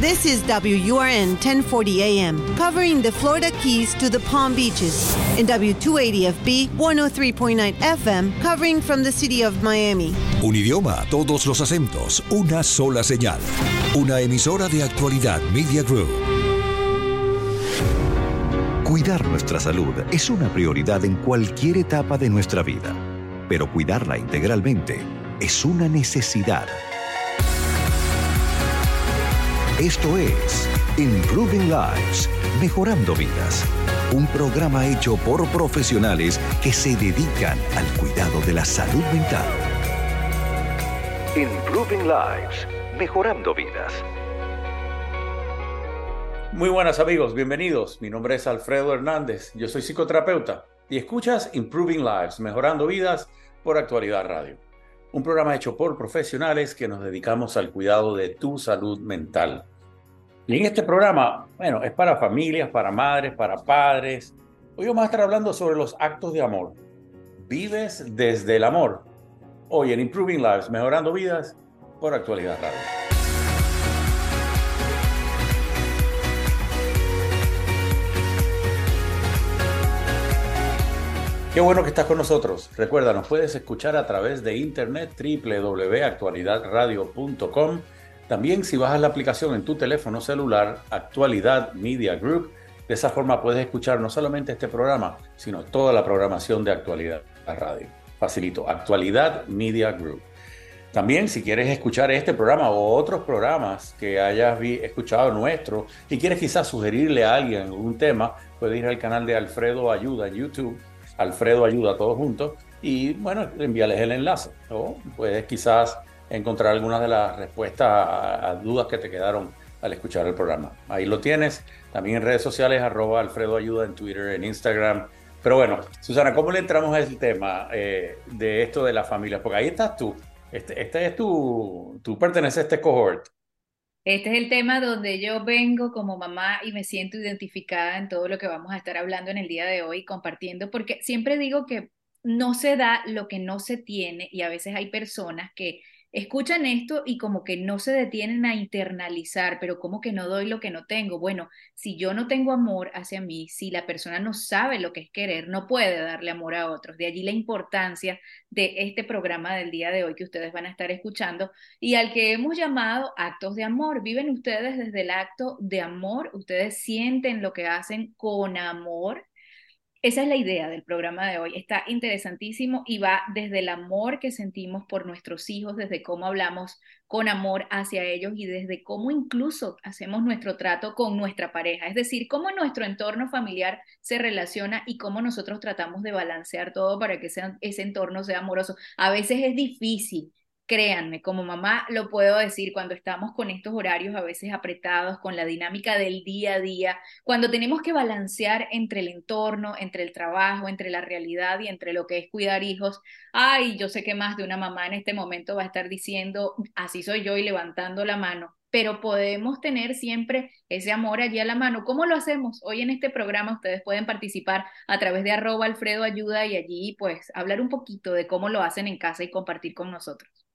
This is WURN 1040 AM, covering the Florida Keys to the Palm Beaches, and W280FB 103.9 FM, covering from the city of Miami. Un idioma, todos los acentos, una sola señal. Una emisora de actualidad Media Group. Cuidar nuestra salud es una prioridad en cualquier etapa de nuestra vida, pero cuidarla integralmente es una necesidad. Esto es Improving Lives, Mejorando Vidas, un programa hecho por profesionales que se dedican al cuidado de la salud mental. Improving Lives, Mejorando Vidas. Muy buenas amigos, bienvenidos. Mi nombre es Alfredo Hernández, yo soy psicoterapeuta y escuchas Improving Lives, Mejorando Vidas por Actualidad Radio. Un programa hecho por profesionales que nos dedicamos al cuidado de tu salud mental. Y en este programa, bueno, es para familias, para madres, para padres. Hoy vamos a estar hablando sobre los actos de amor. Vives desde el amor. Hoy en Improving Lives, Mejorando Vidas por Actualidad Radio. Qué bueno que estás con nosotros. Recuerda, nos puedes escuchar a través de internet www.actualidadradio.com. También si bajas la aplicación en tu teléfono celular, Actualidad Media Group, de esa forma puedes escuchar no solamente este programa, sino toda la programación de Actualidad Radio. Facilito, Actualidad Media Group. También si quieres escuchar este programa o otros programas que hayas escuchado nuestro y quieres quizás sugerirle a alguien un tema, puedes ir al canal de Alfredo Ayuda en YouTube Alfredo ayuda todos juntos y bueno, envíales el enlace. O puedes quizás encontrar algunas de las respuestas a, dudas que te quedaron al escuchar el programa. Ahí lo tienes. También en redes sociales, arroba Alfredo Ayuda en Twitter, en Instagram. Pero bueno, Susana, ¿cómo le entramos a ese tema eh, de esto de la familia? Porque ahí estás tú. Este, este es tu, tú perteneces a este cohort. Este es el tema donde yo vengo como mamá y me siento identificada en todo lo que vamos a estar hablando en el día de hoy, compartiendo, porque siempre digo que no se da lo que no se tiene y a veces hay personas que escuchan esto y como que no se detienen a internalizar, pero como que no doy lo que no tengo. Bueno, si yo no tengo amor hacia mí, si la persona no sabe lo que es querer, no puede darle amor a otros. De allí la importancia de este programa del día de hoy que ustedes van a estar escuchando y al que hemos llamado actos de amor. Viven ustedes desde el acto de amor, ustedes sienten lo que hacen con amor esa es la idea del programa de hoy. Está interesantísimo y va desde el amor que sentimos por nuestros hijos, desde cómo hablamos con amor hacia ellos y desde cómo incluso hacemos nuestro trato con nuestra pareja. Es decir, cómo nuestro entorno familiar se relaciona y cómo nosotros tratamos de balancear todo para que ese entorno sea amoroso. A veces es difícil Créanme, como mamá lo puedo decir, cuando estamos con estos horarios a veces apretados, con la dinámica del día a día, cuando tenemos que balancear entre el entorno, entre el trabajo, entre la realidad y entre lo que es cuidar hijos, ay, yo sé que más de una mamá en este momento va a estar diciendo, así soy yo y levantando la mano, pero podemos tener siempre ese amor allí a la mano. ¿Cómo lo hacemos? Hoy en este programa ustedes pueden participar a través de arroba Alfredo Ayuda y allí pues hablar un poquito de cómo lo hacen en casa y compartir con nosotros.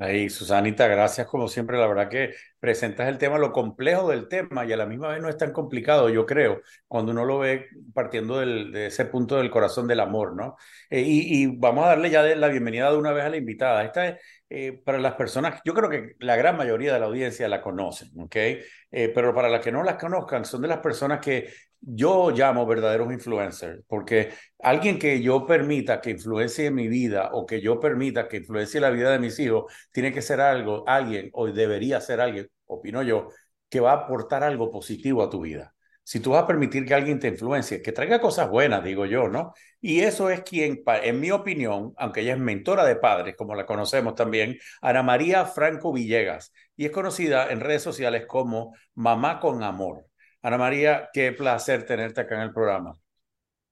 Ahí, Susanita, gracias como siempre. La verdad que presentas el tema, lo complejo del tema y a la misma vez no es tan complicado, yo creo, cuando uno lo ve partiendo del, de ese punto del corazón del amor, ¿no? Eh, y, vamos a darle ya la bienvenida de una vez a la invitada. Esta es eh, para las personas, yo creo que la gran mayoría de la audiencia la conocen, ¿ok? Eh, pero para las que no las conozcan, son de las personas que yo llamo verdaderos influencers, porque alguien que yo permita que influencie mi vida o que yo permita que influencie la vida de mis hijos, tiene que ser algo, alguien, o debería ser alguien, opino yo, que va a aportar algo positivo a tu vida. Si tú vas a permitir que alguien te influencie, que traiga cosas buenas, digo yo, ¿no? Y eso es quien, en mi opinión, aunque ella es mentora de padres, como la conocemos también, Ana María Franco Villegas, y es conocida en redes sociales como Mamá con Amor. Ana María, qué placer tenerte acá en el programa.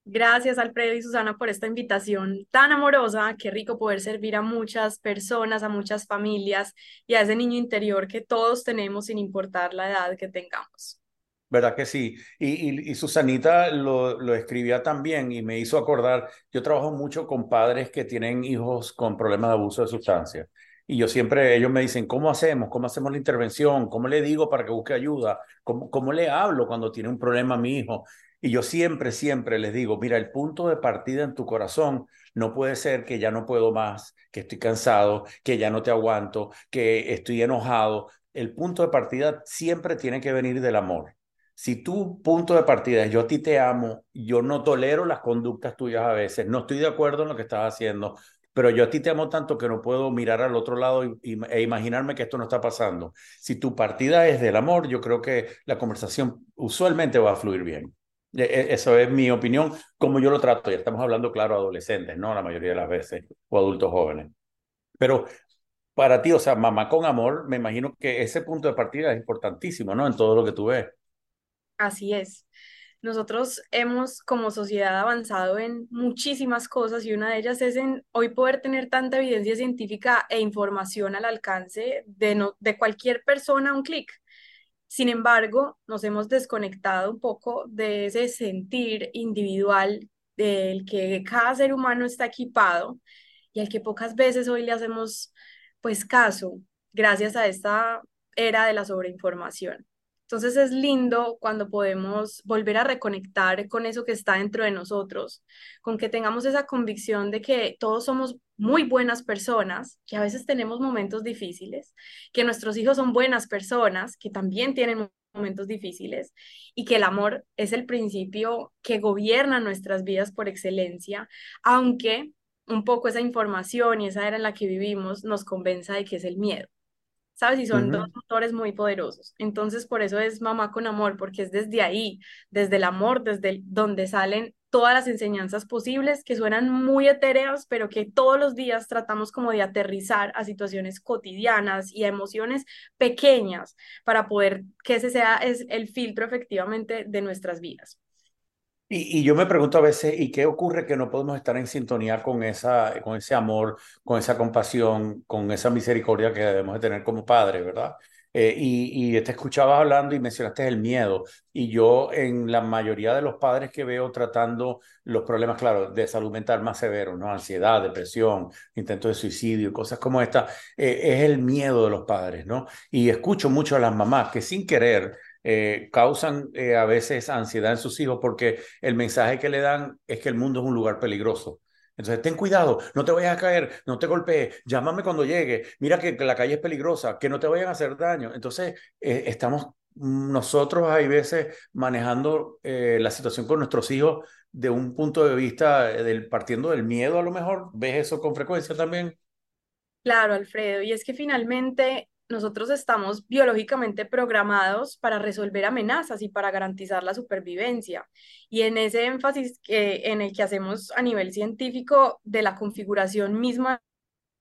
Gracias, Alfredo y Susana, por esta invitación tan amorosa. Qué rico poder servir a muchas personas, a muchas familias y a ese niño interior que todos tenemos sin importar la edad que tengamos. ¿Verdad que sí? Y, y, Susanita lo, lo, escribía también y me hizo acordar, yo trabajo mucho con padres que tienen hijos con problemas de abuso de sustancias. Y yo siempre, ellos me dicen, ¿cómo hacemos? ¿Cómo hacemos la intervención? ¿Cómo le digo para que busque ayuda? ¿Cómo, cómo le hablo cuando tiene un problema mi hijo? Y yo siempre, siempre les digo, mira, el punto de partida en tu corazón no puede ser que ya no puedo más, que estoy cansado, que ya no te aguanto, que estoy enojado. El punto de partida siempre tiene que venir del amor. Si tu punto de partida es yo a ti te amo, yo no tolero las conductas tuyas a veces, no estoy de acuerdo en lo que estás haciendo, pero yo a ti te amo tanto que no puedo mirar al otro lado y, e imaginarme que esto no está pasando. Si tu partida es del amor, yo creo que la conversación usualmente va a fluir bien. E, e, eso es mi opinión, como yo lo trato. Ya estamos hablando, claro, adolescentes, ¿no? La mayoría de las veces, o adultos jóvenes. Pero para ti, o sea, mamá con amor, me imagino que ese punto de partida es importantísimo, ¿no? En todo lo que tú ves. Así es. Nosotros hemos como sociedad avanzado en muchísimas cosas y una de ellas es en hoy poder tener tanta evidencia científica e información al alcance de, no, de cualquier persona un clic. Sin embargo, nos hemos desconectado un poco de ese sentir individual del que cada ser humano está equipado y al que pocas veces hoy le hacemos pues caso gracias a esta era de la sobreinformación. Entonces es lindo cuando podemos volver a reconectar con eso que está dentro de nosotros, con que tengamos esa convicción de que todos somos muy buenas personas, que a veces tenemos momentos difíciles, que nuestros hijos son buenas personas, que también tienen momentos difíciles y que el amor es el principio que gobierna nuestras vidas por excelencia, aunque un poco esa información y esa era en la que vivimos nos convenza de que es el miedo. ¿Sabes? Y son dos motores muy poderosos. Entonces, por eso es mamá con amor, porque es desde ahí, desde el amor, desde donde salen todas las enseñanzas posibles que suenan muy etéreas, pero que todos los días tratamos como de aterrizar a situaciones cotidianas y a emociones pequeñas para poder que ese sea es el filtro efectivamente de nuestras vidas. Y, yo me pregunto a veces, ¿y qué ocurre que no podemos estar en sintonía con, esa, con ese amor, con esa compasión, con esa misericordia que debemos de tener como padres, ¿verdad? Eh, y, y, te escuchabas hablando y mencionaste el miedo. Y yo en la mayoría de los padres que veo tratando los problemas, claro, de salud mental más severos, ¿no? Ansiedad, depresión, intentos de suicidio, cosas como esta, eh, es el miedo de los padres, ¿no? Y escucho mucho a las mamás que sin querer eh, causan eh, a veces ansiedad en sus hijos porque el mensaje que le dan es que el mundo es un lugar peligroso. Entonces, ten cuidado, no te vayas a caer, no te golpees, llámame cuando llegue, mira que, la calle es peligrosa, que no te vayan a hacer daño. Entonces, eh, estamos nosotros hay veces manejando la situación con nuestros hijos de un punto de vista del partiendo del miedo a lo mejor. ¿Ves eso con frecuencia también? Claro, Alfredo, y es que finalmente nosotros estamos biológicamente programados para resolver amenazas y para garantizar la supervivencia. Y en ese énfasis que, en el que hacemos a nivel científico de la configuración misma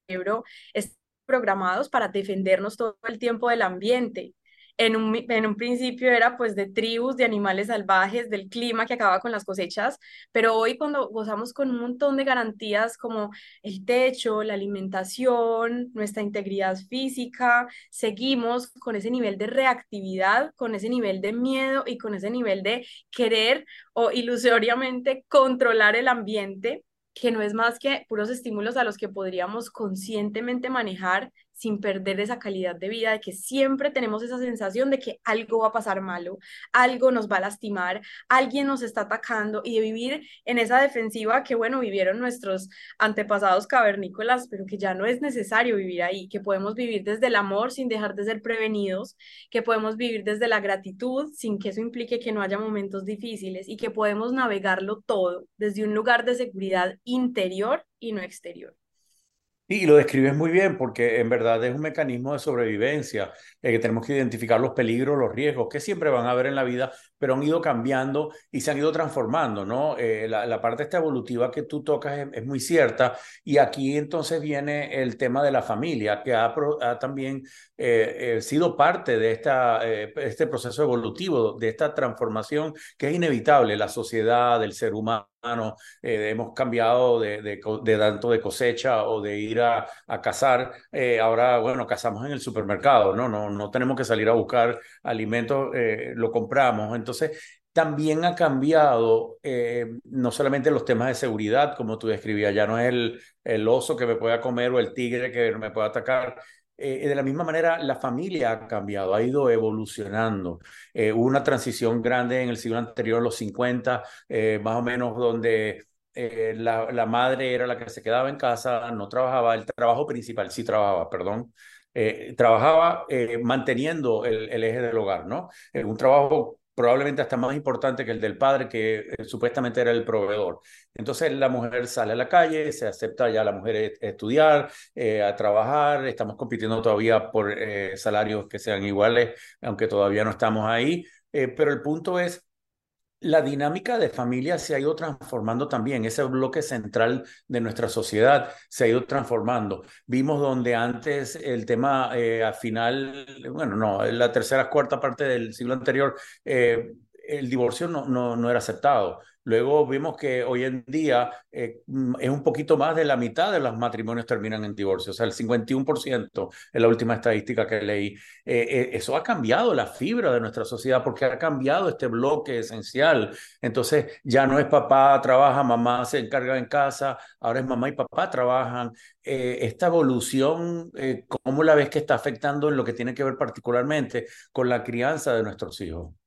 del cerebro, estamos programados para defendernos todo el tiempo del ambiente en un, en un principio era pues de tribus, de animales salvajes, del clima que acaba con las cosechas, pero hoy cuando gozamos con un montón de garantías como el techo, la alimentación, nuestra integridad física, seguimos con ese nivel de reactividad, con ese nivel de miedo y con ese nivel de querer o ilusoriamente controlar el ambiente que no es más que puros estímulos a los que podríamos conscientemente manejar sin perder esa calidad de vida, de que siempre tenemos esa sensación de que algo va a pasar malo, algo nos va a lastimar, alguien nos está atacando y de vivir en esa defensiva que, bueno, vivieron nuestros antepasados cavernícolas, pero que ya no es necesario vivir ahí, que podemos vivir desde el amor sin dejar de ser prevenidos, que podemos vivir desde la gratitud sin que eso implique que no haya momentos difíciles y que podemos navegarlo todo desde un lugar de seguridad interior y no exterior. Y lo describes muy bien porque en verdad es un mecanismo de sobrevivencia, eh, que tenemos que identificar los peligros, los riesgos que siempre van a haber en la vida, pero han ido cambiando y se han ido transformando, ¿no? Eh, la, parte esta evolutiva que tú tocas es, muy cierta y aquí entonces viene el tema de la familia, que ha, también eh, sido parte de esta, este proceso evolutivo, de esta transformación que es inevitable, la sociedad, el ser humano eh, hemos cambiado de, tanto de cosecha o de ir a, cazar, eh, ahora, bueno, cazamos en el supermercado, ¿no? No, no tenemos que salir a buscar alimentos, eh, lo compramos. Entonces, también ha cambiado no solamente los temas de seguridad, como tú describías, ya no es el, el oso que me pueda comer o el tigre que me pueda atacar. Eh, de la misma manera, la familia ha cambiado, ha ido evolucionando. Eh, hubo una transición grande en el siglo anterior, los 50, más o menos, donde la, la, madre era la que se quedaba en casa, no trabajaba, el trabajo principal, sí trabajaba, perdón, trabajaba manteniendo el, el, eje del hogar, ¿no? un trabajo probablemente hasta más importante que el del padre, que eh, supuestamente era el proveedor. Entonces la mujer sale a la calle, se acepta ya la mujer a estudiar, eh, a trabajar, estamos compitiendo todavía por eh, salarios que sean iguales, aunque todavía no estamos ahí, pero el punto es la dinámica de familia se ha ido transformando también. Ese bloque central de nuestra sociedad se ha ido transformando. Vimos donde antes el tema eh, al final, bueno, no, en la tercera, cuarta parte del siglo anterior, eh, el divorcio no, no, no era aceptado. Luego vimos que hoy en día eh, mm, es un poquito más de la mitad de los matrimonios terminan en divorcio, o sea, el 51% es la última estadística que leí. Eh, eh, eso ha cambiado la fibra de nuestra sociedad porque ha cambiado este bloque esencial. Entonces ya no es papá trabaja, mamá se encarga en casa, ahora es mamá y papá trabajan. esta evolución, ¿cómo la ves que está afectando en lo que tiene que ver particularmente con la crianza de nuestros hijos?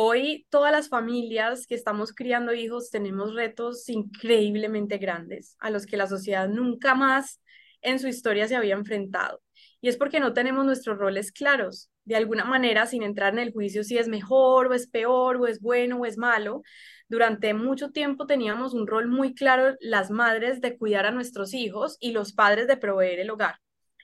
Hoy todas las familias que estamos criando hijos tenemos retos increíblemente grandes a los que la sociedad nunca más en su historia se había enfrentado. Y es porque no tenemos nuestros roles claros. De alguna manera, sin entrar en el juicio si es mejor o es peor o es bueno o es malo, durante mucho tiempo teníamos un rol muy claro las madres de cuidar a nuestros hijos y los padres de proveer el hogar.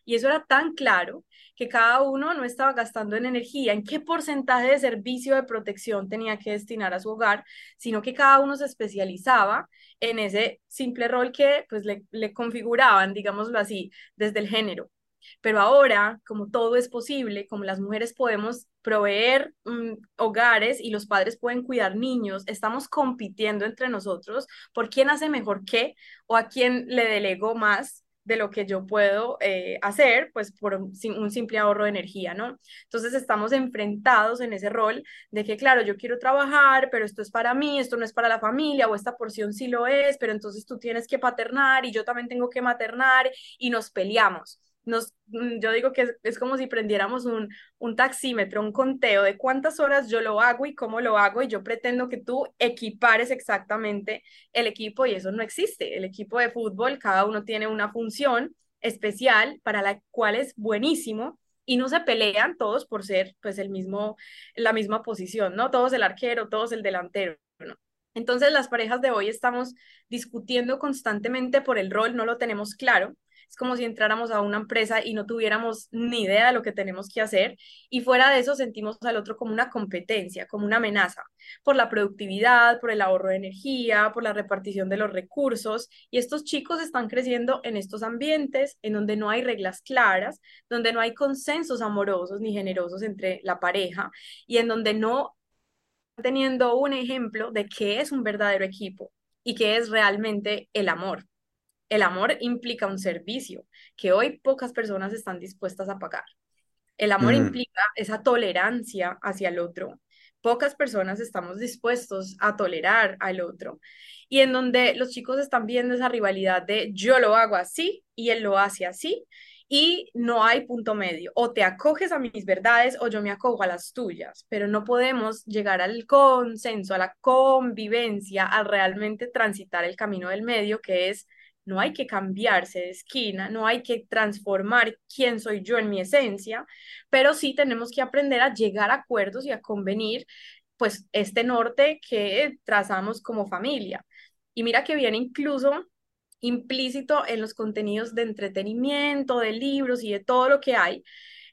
Y eso era tan claro que cada uno no estaba gastando en energía, en qué porcentaje de servicio de protección tenía que destinar a su hogar, sino que cada uno se especializaba en ese simple rol que pues le, le configuraban, digámoslo así, desde el género. Pero ahora, como todo es posible, como las mujeres podemos proveer mm, hogares y los padres pueden cuidar niños, estamos compitiendo entre nosotros por quién hace mejor qué o a quién le delego más de lo que yo puedo eh, hacer, pues por un, simple ahorro de energía, ¿no? Entonces estamos enfrentados en ese rol de que, claro, yo quiero trabajar, pero esto es para mí, esto no es para la familia, o esta porción sí lo es, pero entonces tú tienes que paternar y yo también tengo que maternar y nos peleamos nos, mm, yo digo que es, como si prendiéramos un, un taxímetro, un conteo de cuántas horas yo lo hago y cómo lo hago y yo pretendo que tú equipares exactamente el equipo y eso no existe. El equipo de fútbol, cada uno tiene una función especial para la cual es buenísimo y no se pelean todos por ser pues el mismo, la misma posición, ¿no? Todos el arquero, todos el delantero. Entonces las parejas de hoy estamos discutiendo constantemente por el rol, no lo tenemos claro es como si entráramos a una empresa y no tuviéramos ni idea de lo que tenemos que hacer y fuera de eso sentimos al otro como una competencia, como una amenaza por la productividad, por el ahorro de energía, por la repartición de los recursos y estos chicos están creciendo en estos ambientes en donde no hay reglas claras, donde no hay consensos amorosos ni generosos entre la pareja y en donde no teniendo un ejemplo de qué es un verdadero equipo y qué es realmente el amor. El amor implica un servicio que hoy pocas personas están dispuestas a pagar. El amor mm. implica esa tolerancia hacia el otro. Pocas personas estamos dispuestos a tolerar al otro. Y en donde los chicos están viendo esa rivalidad de yo lo hago así y él lo hace así y no hay punto medio. O te acoges a mis verdades o yo me acojo a las tuyas, pero no podemos llegar al consenso, a la convivencia, a realmente transitar el camino del medio, que es no hay que cambiarse de esquina, no hay que transformar quién soy yo en mi esencia, pero sí tenemos que aprender a llegar a acuerdos y a convenir pues este norte que trazamos como familia. Y mira que viene incluso implícito en los contenidos de entretenimiento, de libros y de todo lo que hay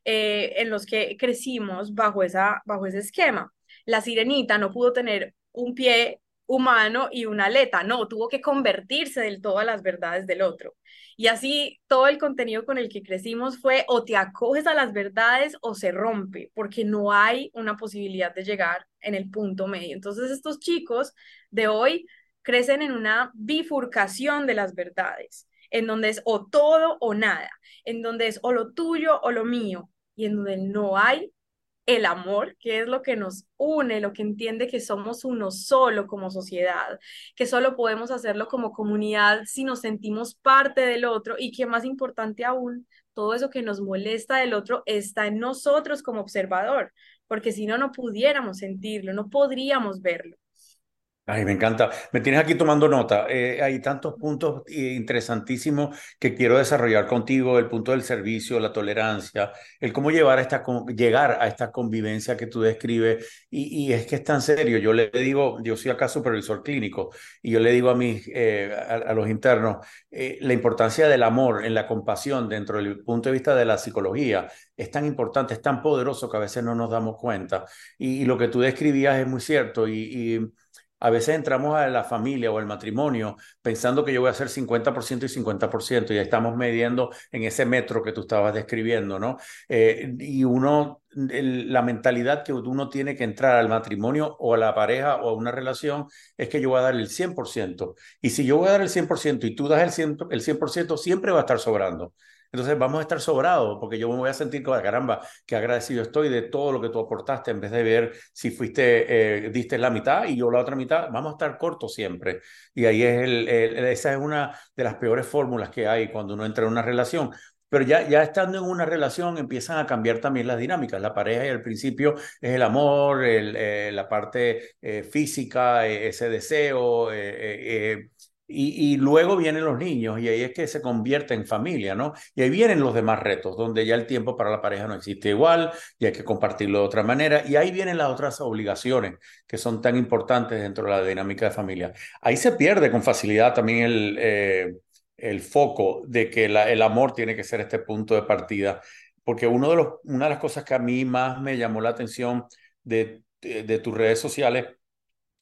eh, en los que crecimos bajo, esa, bajo ese esquema. La sirenita no pudo tener un pie humano y una aleta, no, tuvo que convertirse del todo a las verdades del otro. Y así todo el contenido con el que crecimos fue o te acoges a las verdades o se rompe, porque no hay una posibilidad de llegar en el punto medio. Entonces estos chicos de hoy crecen en una bifurcación de las verdades, en donde es o todo o nada, en donde es o lo tuyo o lo mío, y en donde no hay el amor, que es lo que nos une, lo que entiende que somos uno solo como sociedad, que solo podemos hacerlo como comunidad si nos sentimos parte del otro y que más importante aún, todo eso que nos molesta del otro está en nosotros como observador, porque si no, no pudiéramos sentirlo, no podríamos verlo. Ay, me encanta. Me tienes aquí tomando nota. Eh, hay tantos puntos eh, interesantísimos que quiero desarrollar contigo, el punto del servicio, la tolerancia, el cómo llevar a esta, llegar a esta convivencia que tú describes. Y, es que es tan serio. Yo le digo, yo soy acá supervisor clínico, y yo le digo a, mis, eh, a, los internos la importancia del amor en la compasión dentro del punto de vista de la psicología. Es tan importante, es tan poderoso que a veces no nos damos cuenta. Y, lo que tú describías es muy cierto. y a veces entramos a la familia o el matrimonio pensando que yo voy a hacer 50% y 50% y estamos midiendo en ese metro que tú estabas describiendo, ¿no? Eh, y uno, la mentalidad que uno tiene que entrar al matrimonio o a la pareja o a una relación es que yo voy a dar el 100%. Y si yo voy a dar el 100% y tú das el 100%, el 100% siempre va a estar sobrando. Entonces vamos a estar sobrados porque yo me voy a sentir como, caramba, que agradecido estoy de todo lo que tú aportaste en vez de ver si fuiste, eh, diste la mitad y yo la otra mitad, vamos a estar cortos siempre. Y ahí es el, esa es una de las peores fórmulas que hay cuando uno entra en una relación. Pero ya, ya estando en una relación empiezan a cambiar también las dinámicas. La pareja y al principio es el amor, el, eh, la parte eh, física, ese deseo, y, luego vienen los niños y ahí es que se convierte en familia, ¿no? Y ahí vienen los demás retos, donde ya el tiempo para la pareja no existe igual y hay que compartirlo de otra manera. Y ahí vienen las otras obligaciones que son tan importantes dentro de la dinámica de familia. Ahí se pierde con facilidad también el, eh, el foco de que el amor tiene que ser este punto de partida. Porque uno de los, una de las cosas que a mí más me llamó la atención de, de tus redes sociales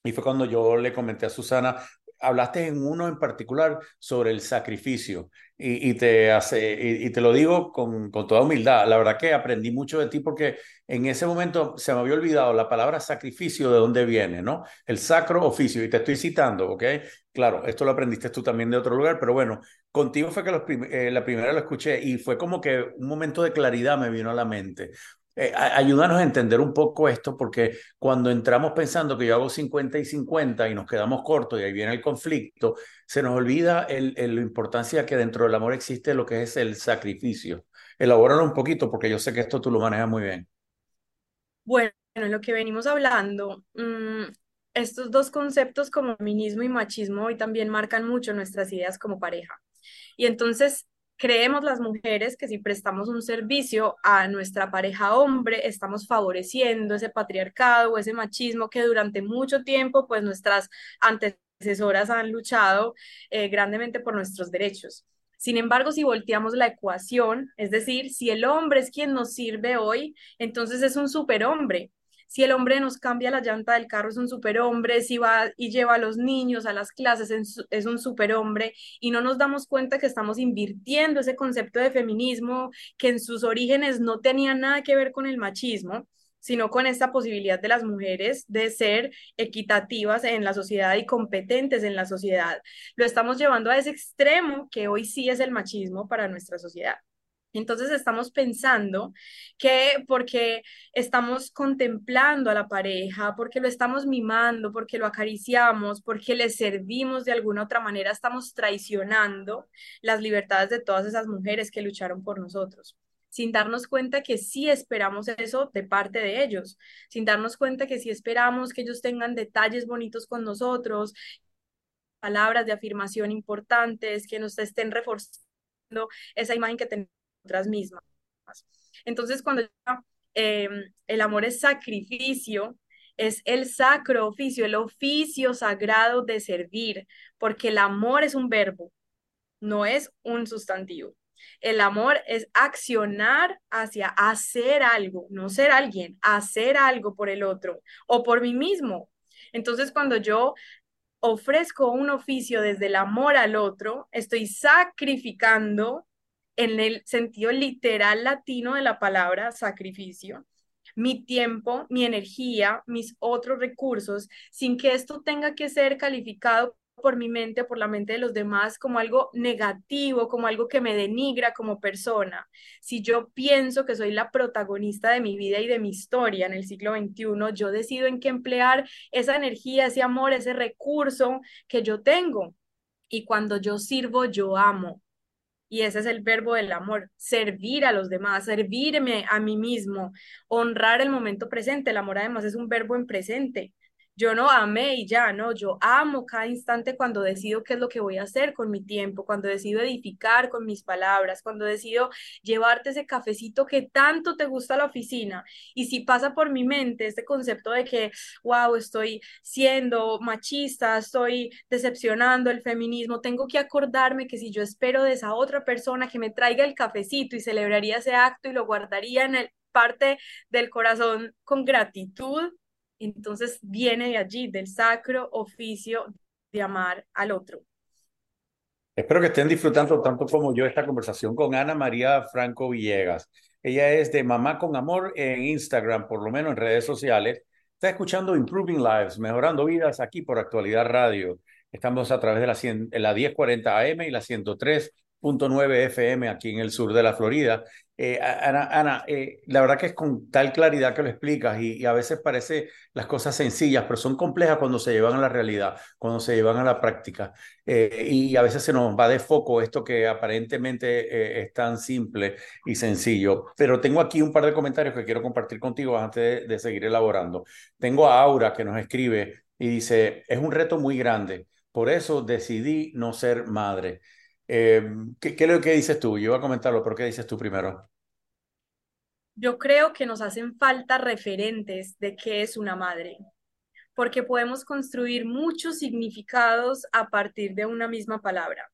y fue cuando yo le comenté a Susana, hablaste en uno en particular sobre el sacrificio y, te, hace, y, te lo digo con, toda humildad. La verdad que aprendí mucho de ti porque en ese momento se me había olvidado la palabra sacrificio de dónde viene, ¿no? El sacro oficio. Y te estoy citando, ¿ok? Claro, esto lo aprendiste tú también de otro lugar, pero bueno, contigo fue que eh, la primera lo escuché y fue como que un momento de claridad me vino a la mente. Eh, ayúdanos a entender un poco esto, porque cuando entramos pensando que yo hago 50 y 50 y nos quedamos cortos y ahí viene el conflicto, se nos olvida la importancia que dentro del amor existe lo que es el sacrificio. Elabóralo un poquito, porque yo sé que esto tú lo manejas muy bien. Bueno, en lo que venimos hablando, mm, estos dos conceptos como feminismo y machismo hoy también marcan mucho nuestras ideas como pareja. Y entonces creemos las mujeres que si prestamos un servicio a nuestra pareja hombre, estamos favoreciendo ese patriarcado o ese machismo que durante mucho tiempo, pues nuestras antecesoras han luchado eh, grandemente por nuestros derechos. Sin embargo, si volteamos la ecuación, es decir, si el hombre es quien nos sirve hoy, entonces es un superhombre, si el hombre nos cambia la llanta del carro es un superhombre, si va y lleva a los niños a las clases es un superhombre y no nos damos cuenta que estamos invirtiendo ese concepto de feminismo que en sus orígenes no tenía nada que ver con el machismo sino con esta posibilidad de las mujeres de ser equitativas en la sociedad y competentes en la sociedad. Lo estamos llevando a ese extremo que hoy sí es el machismo para nuestra sociedad. Entonces estamos pensando que porque estamos contemplando a la pareja, porque lo estamos mimando, porque lo acariciamos, porque le servimos de alguna otra manera, estamos traicionando las libertades de todas esas mujeres que lucharon por nosotros sin darnos cuenta que sí esperamos eso de parte de ellos, sin darnos cuenta que sí esperamos que ellos tengan detalles bonitos con nosotros, palabras de afirmación importantes, que nos estén reforzando esa imagen que tenemos otras mismas. Entonces, cuando em, el amor es sacrificio, es el sacro oficio, el oficio sagrado de servir, porque el amor es un verbo, no es un sustantivo. El amor es accionar hacia hacer algo, no ser alguien, hacer algo por el otro o por mí mismo. Entonces, cuando yo ofrezco un oficio desde el amor al otro, estoy sacrificando en el sentido literal latino de la palabra sacrificio, mi tiempo, mi energía, mis otros recursos, sin que esto tenga que ser calificado por mi mente, por la mente de los demás, como algo negativo, como algo que me denigra como persona. Si yo pienso que soy la protagonista de mi vida y de mi historia en el siglo XXI, yo decido en qué emplear esa energía, ese amor, ese recurso que yo tengo. Y cuando yo sirvo, yo amo. Y ese es el verbo del amor, servir a los demás, servirme a mí mismo, honrar el momento presente. El amor además es un verbo en presente yo no amé y ya, no, yo amo cada instante cuando decido qué es lo que voy a hacer con mi tiempo, cuando decido edificar con mis palabras, cuando decido llevarte ese cafecito que tanto te gusta la oficina. Y si pasa por mi mente este concepto de que, wow, estoy siendo machista, estoy decepcionando el feminismo, tengo que acordarme que si yo espero de esa otra persona que me traiga el cafecito y celebraría ese acto y lo guardaría en el parte del corazón con gratitud, entonces viene de allí, del sacro oficio de amar al otro. Espero que estén disfrutando tanto como yo esta conversación con Ana María Franco Villegas. Ella es de Mamá con Amor en Instagram, por lo menos en redes sociales. Está escuchando Improving Lives, Mejorando Vidas, aquí por Actualidad Radio. Estamos a través de la, 100, la 1040 AM y la 103.9 FM aquí en el sur de la Florida. Eh, Ana, Ana eh, la verdad que es con tal claridad que lo explicas y, a veces parece las cosas sencillas, pero son complejas cuando se llevan a la realidad, cuando se llevan a la práctica. Eh, y a veces se nos va de foco esto que aparentemente es tan simple y sencillo. Pero tengo aquí un par de comentarios que quiero compartir contigo antes de, seguir elaborando. Tengo a Aura que nos escribe y dice, es un reto muy grande, por eso decidí no ser madre. ¿Qué, ¿Qué lo dices tú? Yo voy a comentarlo, pero ¿qué dices tú primero? Yo creo que nos hacen falta referentes de qué es una madre, porque podemos construir muchos significados a partir de una misma palabra.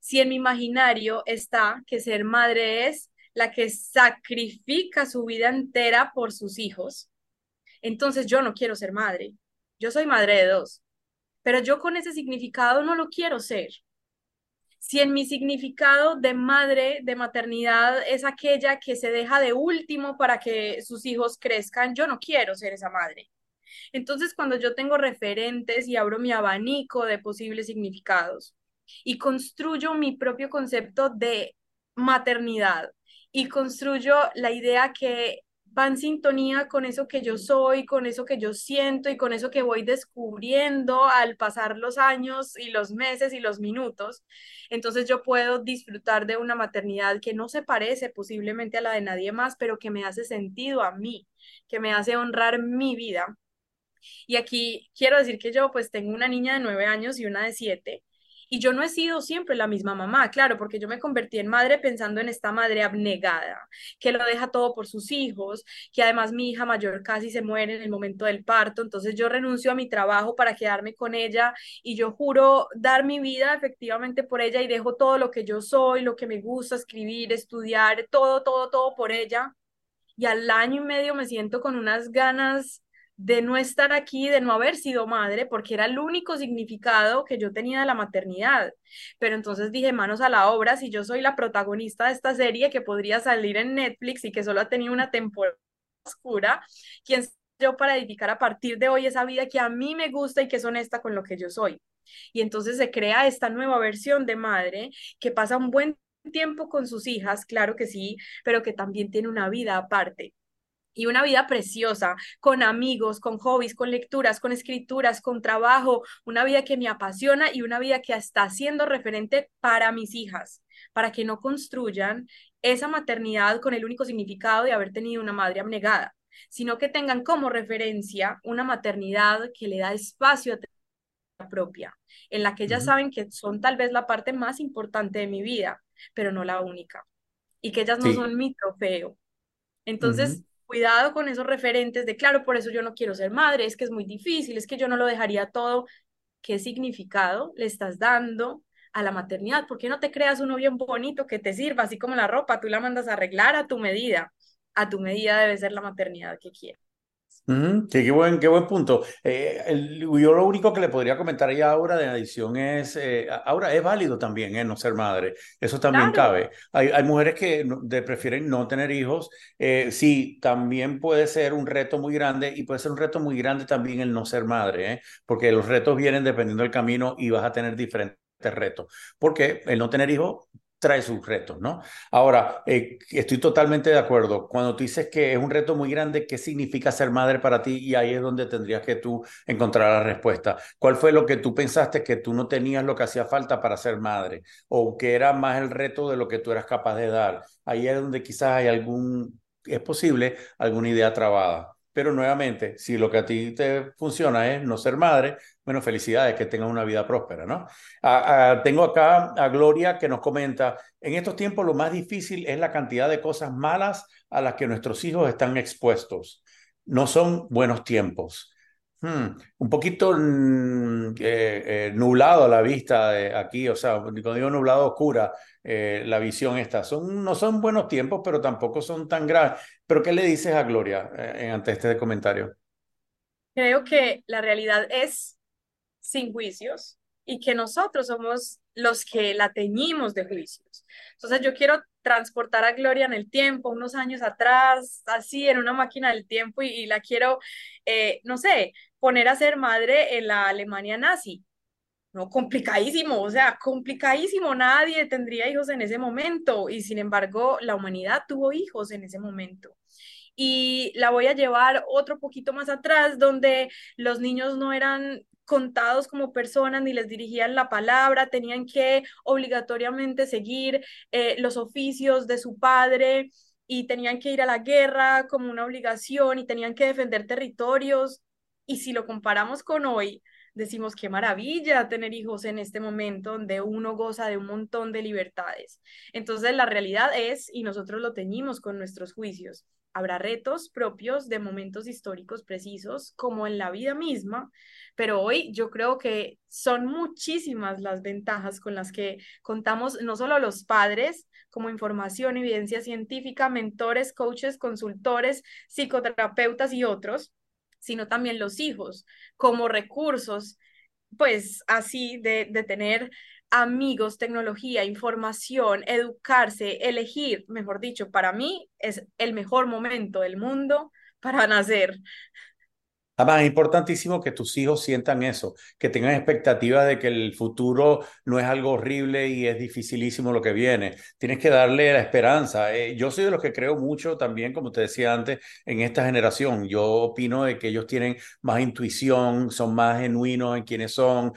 Si en mi imaginario está que ser madre es la que sacrifica su vida entera por sus hijos, entonces yo no quiero ser madre. Yo soy madre de dos, pero yo con ese significado no lo quiero ser si en mi significado de madre, de maternidad, es aquella que se deja de último para que sus hijos crezcan, yo no quiero ser esa madre. Entonces, cuando yo tengo referentes y abro mi abanico de posibles significados y construyo mi propio concepto de maternidad y construyo la idea que va en sintonía con eso que yo soy, con eso que yo siento y con eso que voy descubriendo al pasar los años y los meses y los minutos. Entonces yo puedo disfrutar de una maternidad que no se parece posiblemente a la de nadie más, pero que me hace sentido a mí, que me hace honrar mi vida. Y aquí quiero decir que yo pues tengo una niña de nueve años y una de siete y yo no he sido siempre la misma mamá, claro, porque yo me convertí en madre pensando en esta madre abnegada, que lo deja todo por sus hijos, que además mi hija mayor casi se muere en el momento del parto, entonces yo renuncio a mi trabajo para quedarme con ella y yo juro dar mi vida efectivamente por ella y dejo todo lo que yo soy, lo que me gusta, escribir, estudiar, todo, todo, todo por ella. Y al año y medio me siento con unas ganas de no estar aquí, de no haber sido madre, porque era el único significado que yo tenía de la maternidad. Pero entonces dije, manos a la obra, si yo soy la protagonista de esta serie que podría salir en Netflix y que solo ha tenido una temporada oscura, ¿quién soy yo para edificar a partir de hoy esa vida que a mí me gusta y que es honesta con lo que yo soy? Y entonces se crea esta nueva versión de madre que pasa un buen tiempo con sus hijas, claro que sí, pero que también tiene una vida aparte y una vida preciosa, con amigos, con hobbies, con lecturas, con escrituras, con trabajo, una vida que me apasiona y una vida que está siendo referente para mis hijas, para que no construyan esa maternidad con el único significado de haber tenido una madre abnegada, sino que tengan como referencia una maternidad que le da espacio a la propia, en la que ellas saben que son tal vez la parte más importante de mi vida, pero no la única, y que ellas no son mi trofeo. Entonces, cuidado con esos referentes de, claro, por eso yo no quiero ser madre, es que es muy difícil, es que yo no lo dejaría todo. ¿Qué significado le estás dando a la maternidad? ¿Por qué no te creas uno bien bonito que te sirva, así como la ropa, tú la mandas a arreglar a tu medida? A tu medida debe ser la maternidad que qué, buen, qué buen punto. Eh, yo lo único que le podría comentar ya ahora de adición es, eh, ahora es válido también eh, no ser madre, eso también cabe. Hay, hay, mujeres que prefieren no tener hijos, sí, también puede ser un reto muy grande y puede ser un reto muy grande también el no ser madre, porque los retos vienen dependiendo del camino y vas a tener diferentes retos, porque el no tener hijos trae sus retos, ¿no? Ahora, eh, estoy totalmente de acuerdo. Cuando tú dices que es un reto muy grande, ¿qué significa ser madre para ti? Y ahí es donde tendrías que tú encontrar la respuesta. ¿Cuál fue lo que tú pensaste que tú no tenías lo que hacía falta para ser madre? ¿O que era más el reto de lo que tú eras capaz de dar? Ahí es donde quizás hay algún, es posible, alguna idea trabada. Pero nuevamente, si lo que a ti te funciona es no ser madre, bueno, felicidades, que tengan una vida próspera, ¿no? tengo acá a Gloria que nos comenta, en estos tiempos lo más difícil es la cantidad de cosas malas a las que nuestros hijos están expuestos. No son buenos tiempos. Hmm, un poquito mm, eh, eh, nublado a la vista de aquí, o sea, cuando digo nublado oscura, eh, la visión está. Son, no son buenos tiempos, pero tampoco son tan graves. Pero ¿qué le dices a Gloria ante este comentario? Creo que la realidad es sin juicios y que nosotros somos los que la teñimos de juicios. Entonces yo quiero transportar a Gloria en el tiempo, unos años atrás, así en una máquina del tiempo y, la quiero, no sé, poner a ser madre en la Alemania nazi. No, complicadísimo, o sea, complicadísimo. Nadie tendría hijos en ese momento y sin embargo la humanidad tuvo hijos en ese momento. Y la voy a llevar otro poquito más atrás, donde los niños no eran contados como personas ni les dirigían la palabra, tenían que obligatoriamente seguir eh, los oficios de su padre y tenían que ir a la guerra como una obligación y tenían que defender territorios y si lo comparamos con hoy, decimos qué maravilla tener hijos en este momento donde uno goza de un montón de libertades. Entonces la realidad es, y nosotros lo teñimos con nuestros juicios, habrá retos propios de momentos históricos precisos, como en la vida misma, pero hoy yo creo que son muchísimas las ventajas con las que contamos no solo los padres, como información, evidencia científica, mentores, coaches, consultores, psicoterapeutas y otros, sino también los hijos como recursos, pues así de, de tener amigos, tecnología, información, educarse, elegir, mejor dicho, para mí es el mejor momento del mundo para nacer. Además, es importantísimo que tus hijos sientan eso, que tengan expectativas de que el futuro no es algo horrible y es dificilísimo lo que viene. Tienes que darle la esperanza. Eh, yo soy de los que creo mucho también, como te decía antes, en esta generación. Yo opino de que ellos tienen más intuición, son más genuinos en quienes son,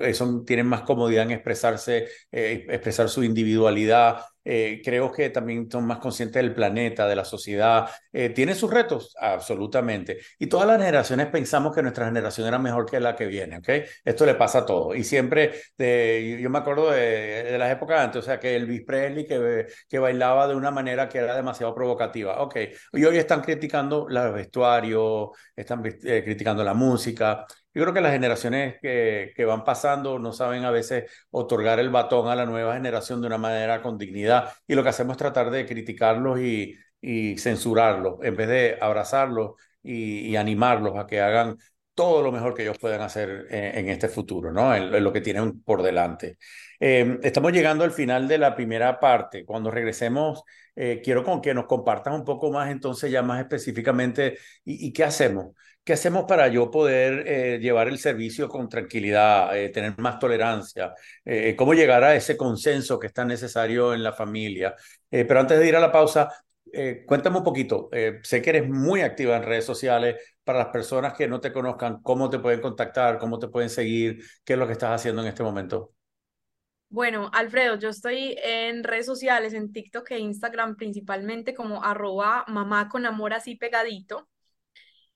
eh, son tienen más comodidad en expresarse, eh, expresar su individualidad. Eh, creo que también son más conscientes del planeta, de la sociedad. Eh, ¿Tiene sus retos? Absolutamente. Y todas las generaciones pensamos que nuestra generación era mejor que la que viene, ¿ok? Esto le pasa a todos. Y siempre, yo me acuerdo de, las épocas antes, o sea, que Elvis Presley que, que bailaba de una manera que era demasiado provocativa, ok. Y hoy están criticando los vestuarios, están eh, criticando la música. Yo creo que las generaciones que, que, van pasando no saben a veces otorgar el batón a la nueva generación de una manera con dignidad y lo que hacemos es tratar de criticarlos y, y censurarlos en vez de abrazarlos y, animarlos a que hagan todo lo mejor que ellos puedan hacer en, este futuro, ¿no? En, lo que tienen por delante. Em, estamos llegando al final de la primera parte. Cuando regresemos, eh, quiero que nos compartas un poco más entonces ya más específicamente y, y qué hacemos. ¿Qué hacemos para yo poder eh, llevar el servicio con tranquilidad, eh, tener más tolerancia? Eh, ¿Cómo llegar a ese consenso que es tan necesario en la familia? pero antes de ir a la pausa, cuéntame un poquito. sé que eres muy activa en redes sociales. Para las personas que no te conozcan, ¿cómo te pueden contactar? ¿Cómo te pueden seguir? ¿Qué es lo que estás haciendo en este momento? Bueno, Alfredo, yo estoy en redes sociales, en TikTok e Instagram principalmente como arroba mamá con amor así pegadito.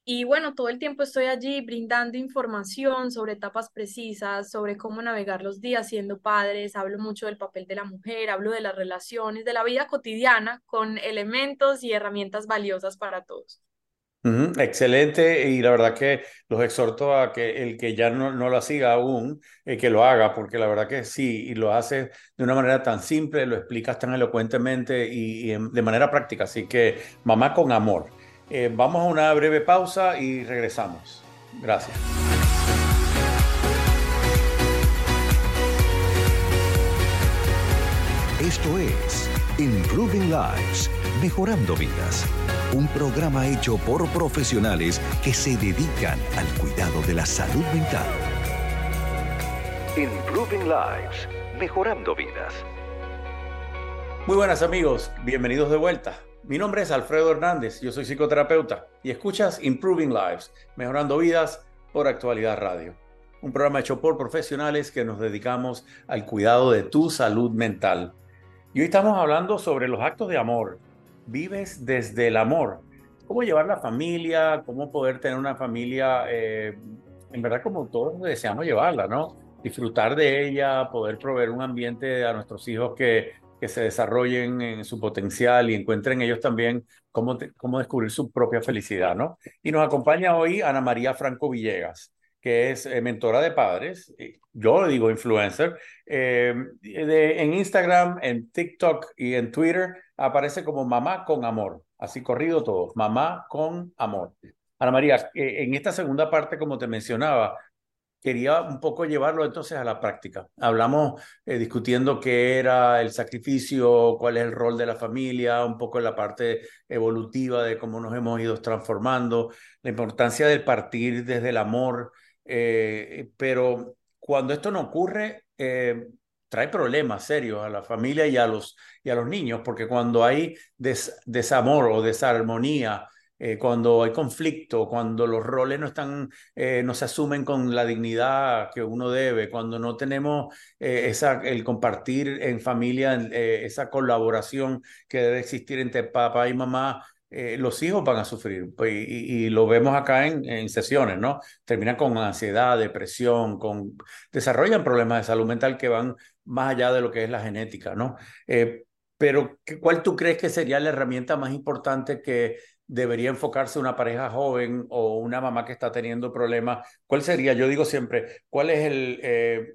Y bueno, todo el tiempo estoy allí brindando información sobre etapas precisas, sobre cómo navegar los días siendo padres, hablo mucho del papel de la mujer, hablo de las relaciones, de la vida cotidiana con elementos y herramientas valiosas para todos. Excelente y la verdad que los exhorto a que el que ya no, no lo siga aún, eh, que lo haga, porque la verdad que sí, y lo hace de una manera tan simple, lo explicas tan elocuentemente y de manera práctica, así que mamá con amor. Eh, vamos a una breve pausa y regresamos. Gracias. Esto es Improving Lives, Mejorando Vidas, un programa hecho por profesionales que se dedican al cuidado de la salud mental. Improving Lives, Mejorando Vidas. Muy buenas amigos, bienvenidos de vuelta. Mi nombre es Alfredo Hernández, yo soy psicoterapeuta y escuchas Improving Lives, Mejorando Vidas por Actualidad Radio. Un programa hecho por profesionales que nos dedicamos al cuidado de tu salud mental. Y hoy estamos hablando sobre los actos de amor. Vives desde el amor. Cómo llevar la familia, cómo poder tener una familia, eh, en verdad como todos deseamos llevarla, ¿no? Disfrutar de ella, poder proveer un ambiente a nuestros hijos que que se desarrollen en su potencial y encuentren ellos también cómo, cómo descubrir su propia felicidad, ¿no? Y nos acompaña hoy Ana María Franco Villegas, que es eh, mentora de padres, yo digo influencer, eh, en Instagram, en TikTok y en Twitter aparece como Mamá con Amor, así corrido todo, Mamá con Amor. Ana María, eh, en esta segunda parte, como te mencionaba, quería un poco llevarlo entonces a la práctica. Hablamos eh, discutiendo qué era el sacrificio, cuál es el rol de la familia, un poco la parte evolutiva de cómo nos hemos ido transformando, la importancia del partir desde el amor, eh, pero cuando esto no ocurre, eh, trae problemas serios a la familia y a los, y a los niños, porque cuando hay desamor o desarmonía, eh, cuando hay conflicto, cuando los roles no están, eh, no se asumen con la dignidad que uno debe, cuando no tenemos eh, esa, el compartir en familia, esa colaboración que debe existir entre papá y mamá, los hijos van a sufrir. Pues, y, lo vemos acá en, sesiones, ¿no? Terminan con ansiedad, depresión, con, desarrollan problemas de salud mental que van más allá de lo que es la genética, ¿no? pero, ¿cuál tú crees que sería la herramienta más importante que debería enfocarse una pareja joven o una mamá que está teniendo problemas? ¿Cuál sería? Yo digo siempre, ¿cuál es el eh,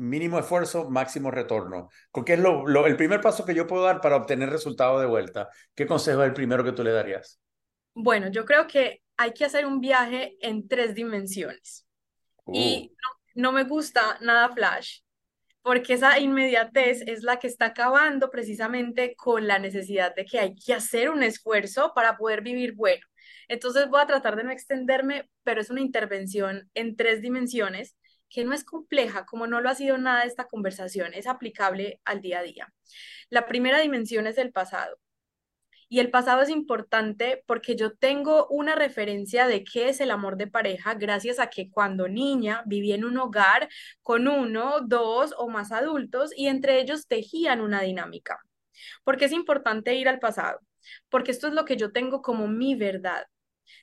mínimo esfuerzo, máximo retorno? ¿Qué es lo, el primer paso que yo puedo dar para obtener resultados de vuelta? ¿Qué consejo es el primero que tú le darías? Bueno, yo creo que hay que hacer un viaje en tres dimensiones. Y uh. no me gusta nada flash porque esa inmediatez es la que está acabando precisamente con la necesidad de que hay que hacer un esfuerzo para poder vivir bueno. Entonces voy a tratar de no extenderme, pero es una intervención en tres dimensiones que no es compleja, como no lo ha sido nada esta conversación, es aplicable al día a día. La primera dimensión es el pasado. Y el pasado es importante porque yo tengo una referencia de qué es el amor de pareja gracias a que cuando niña viví en un hogar con uno, dos o más adultos y entre ellos tejían una dinámica. ¿Por qué es importante ir al pasado? Porque esto es lo que yo tengo como mi verdad.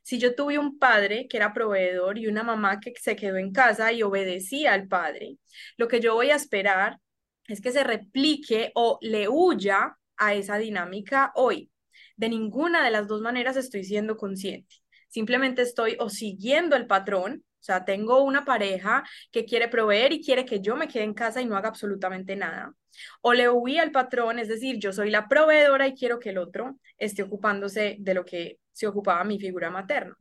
Si yo tuve un padre que era proveedor y una mamá que se quedó en casa y obedecía al padre, lo que yo voy a esperar es que se replique o le huya a esa dinámica hoy. De ninguna de las dos maneras estoy siendo consciente. Simplemente estoy o siguiendo el patrón, o sea, tengo una pareja que quiere proveer y quiere que yo me quede en casa y no haga absolutamente nada. O le huí al patrón, es decir, yo soy la proveedora y quiero que el otro esté ocupándose de lo que se ocupaba mi figura materna.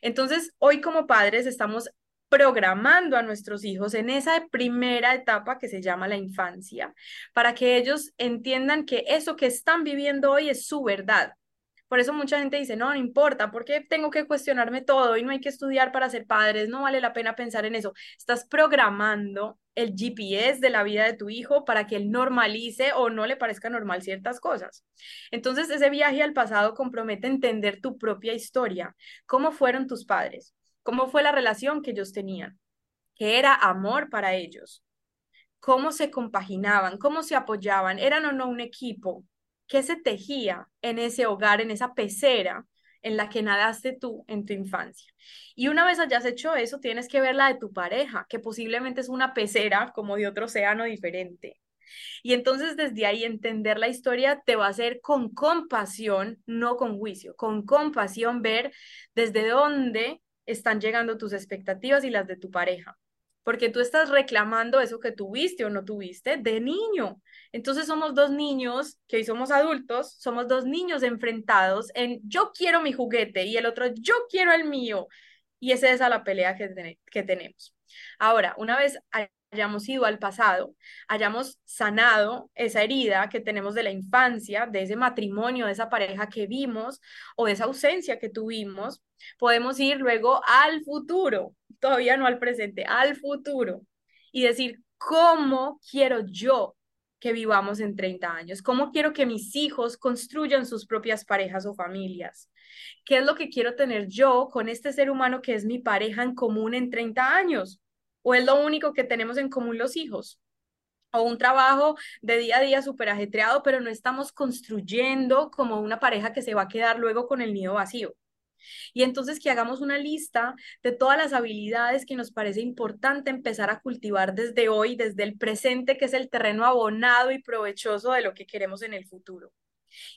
Entonces, hoy como padres estamos programando a nuestros hijos en esa primera etapa que se llama la infancia, para que ellos entiendan que eso que están viviendo hoy es su verdad. Por eso mucha gente dice, no, no importa, porque tengo que cuestionarme todo y no hay que estudiar para ser padres, no vale la pena pensar en eso. Estás programando el GPS de la vida de tu hijo para que él normalice o no le parezca normal ciertas cosas. Entonces, ese viaje al pasado compromete entender tu propia historia, cómo fueron tus padres, cómo fue la relación que ellos tenían, que era amor para ellos, cómo se compaginaban, cómo se apoyaban, eran o no un equipo, qué se tejía en ese hogar, en esa pecera en la que nadaste tú en tu infancia. Y una vez hayas hecho eso, tienes que ver la de tu pareja, que posiblemente es una pecera como de otro océano diferente. Y entonces desde ahí entender la historia te va a hacer con compasión, no con juicio, con compasión ver desde dónde están llegando tus expectativas y las de tu pareja. porque tú estás reclamando eso que tuviste o no tuviste de niño. Entonces somos dos niños que hoy somos adultos, somos dos niños enfrentados en yo quiero mi juguete y el otro yo quiero el mío. Y esa es la pelea que, que tenemos. Ahora, una vez hayamos ido al pasado, hayamos sanado esa herida que tenemos de la infancia, de ese matrimonio, de esa pareja que vimos o de esa ausencia que tuvimos, podemos ir luego al futuro, todavía no al presente, al futuro y decir, ¿cómo quiero yo que vivamos en 30 años? ¿Cómo quiero que mis hijos construyan sus propias parejas o familias? ¿Qué es lo que quiero tener yo con este ser humano que es mi pareja en común en 30 años? ¿O es lo único que tenemos en común los hijos? o un trabajo de día a día súper ajetreado, pero no estamos construyendo como una pareja que se va a quedar luego con el nido vacío. Y entonces que hagamos una lista de todas las habilidades que nos parece importante empezar a cultivar desde hoy, desde el presente, que es el terreno abonado y provechoso de lo que queremos en el futuro.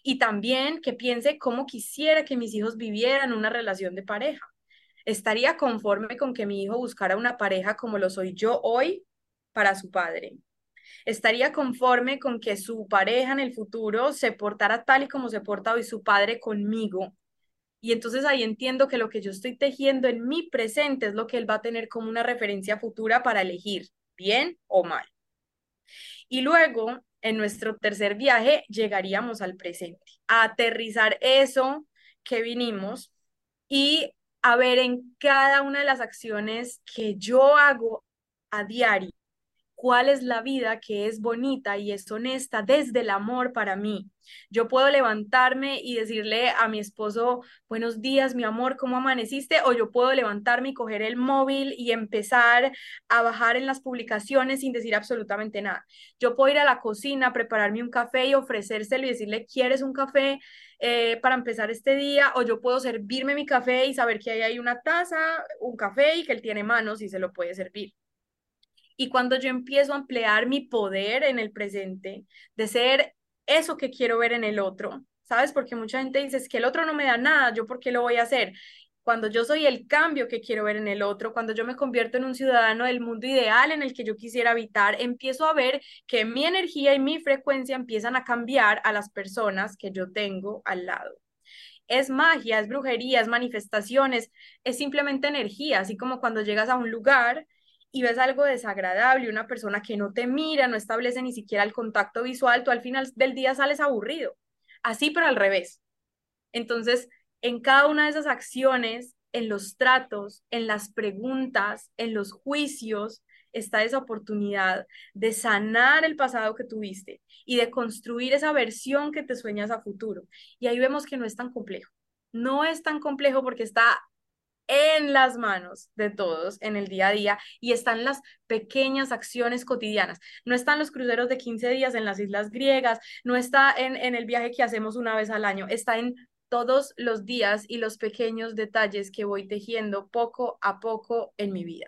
Y también que piense cómo quisiera que mis hijos vivieran una relación de pareja. ¿Estaría conforme con que mi hijo buscara una pareja como lo soy yo hoy para su padre? ¿Estaría conforme con que su pareja en el futuro se portara tal y como se porta hoy su padre conmigo? Y entonces ahí entiendo que lo que yo estoy tejiendo en mi presente es lo que él va a tener como una referencia futura para elegir, bien o mal. Y luego, en nuestro tercer viaje, llegaríamos al presente, a aterrizar eso que vinimos y a ver en cada una de las acciones que yo hago a diario, cuál es la vida que es bonita y es honesta desde el amor para mí. Yo puedo levantarme y decirle a mi esposo, buenos días, mi amor, ¿cómo amaneciste? O yo puedo levantarme y coger el móvil y empezar a bajar en las publicaciones sin decir absolutamente nada. Yo puedo ir a la cocina, prepararme un café y ofrecérselo y decirle, ¿quieres un café? Eh, para empezar este día, o yo puedo servirme mi café y saber que ahí hay una taza, un café y que él tiene manos y se lo puede servir. Y cuando yo empiezo a emplear mi poder en el presente, de ser eso que quiero ver en el otro, ¿sabes? Porque mucha gente dice, es que el otro no me da nada, ¿yo por qué lo voy a hacer? Cuando yo soy el cambio que quiero ver en el otro, cuando yo me convierto en un ciudadano del mundo ideal en el que yo quisiera habitar, empiezo a ver que mi energía y mi frecuencia empiezan a cambiar a las personas que yo tengo al lado es magia, es brujería, es manifestaciones, es simplemente energía, así como cuando llegas a un lugar y ves algo desagradable, una persona que no te mira, no establece ni siquiera el contacto visual, tú al final del día sales aburrido. Así, pero al revés. Entonces, en cada una de esas acciones, en los tratos, en las preguntas, en los juicios, está esa oportunidad de sanar el pasado que tuviste y de construir esa versión que te sueñas a futuro. Y ahí vemos que no es tan complejo. No es tan complejo porque está en las manos de todos en el día a día y están las pequeñas acciones cotidianas. No están los cruceros de 15 días en las islas griegas, no está en, en el viaje que hacemos una vez al año, está en todos los días y los pequeños detalles que voy tejiendo poco a poco en mi vida.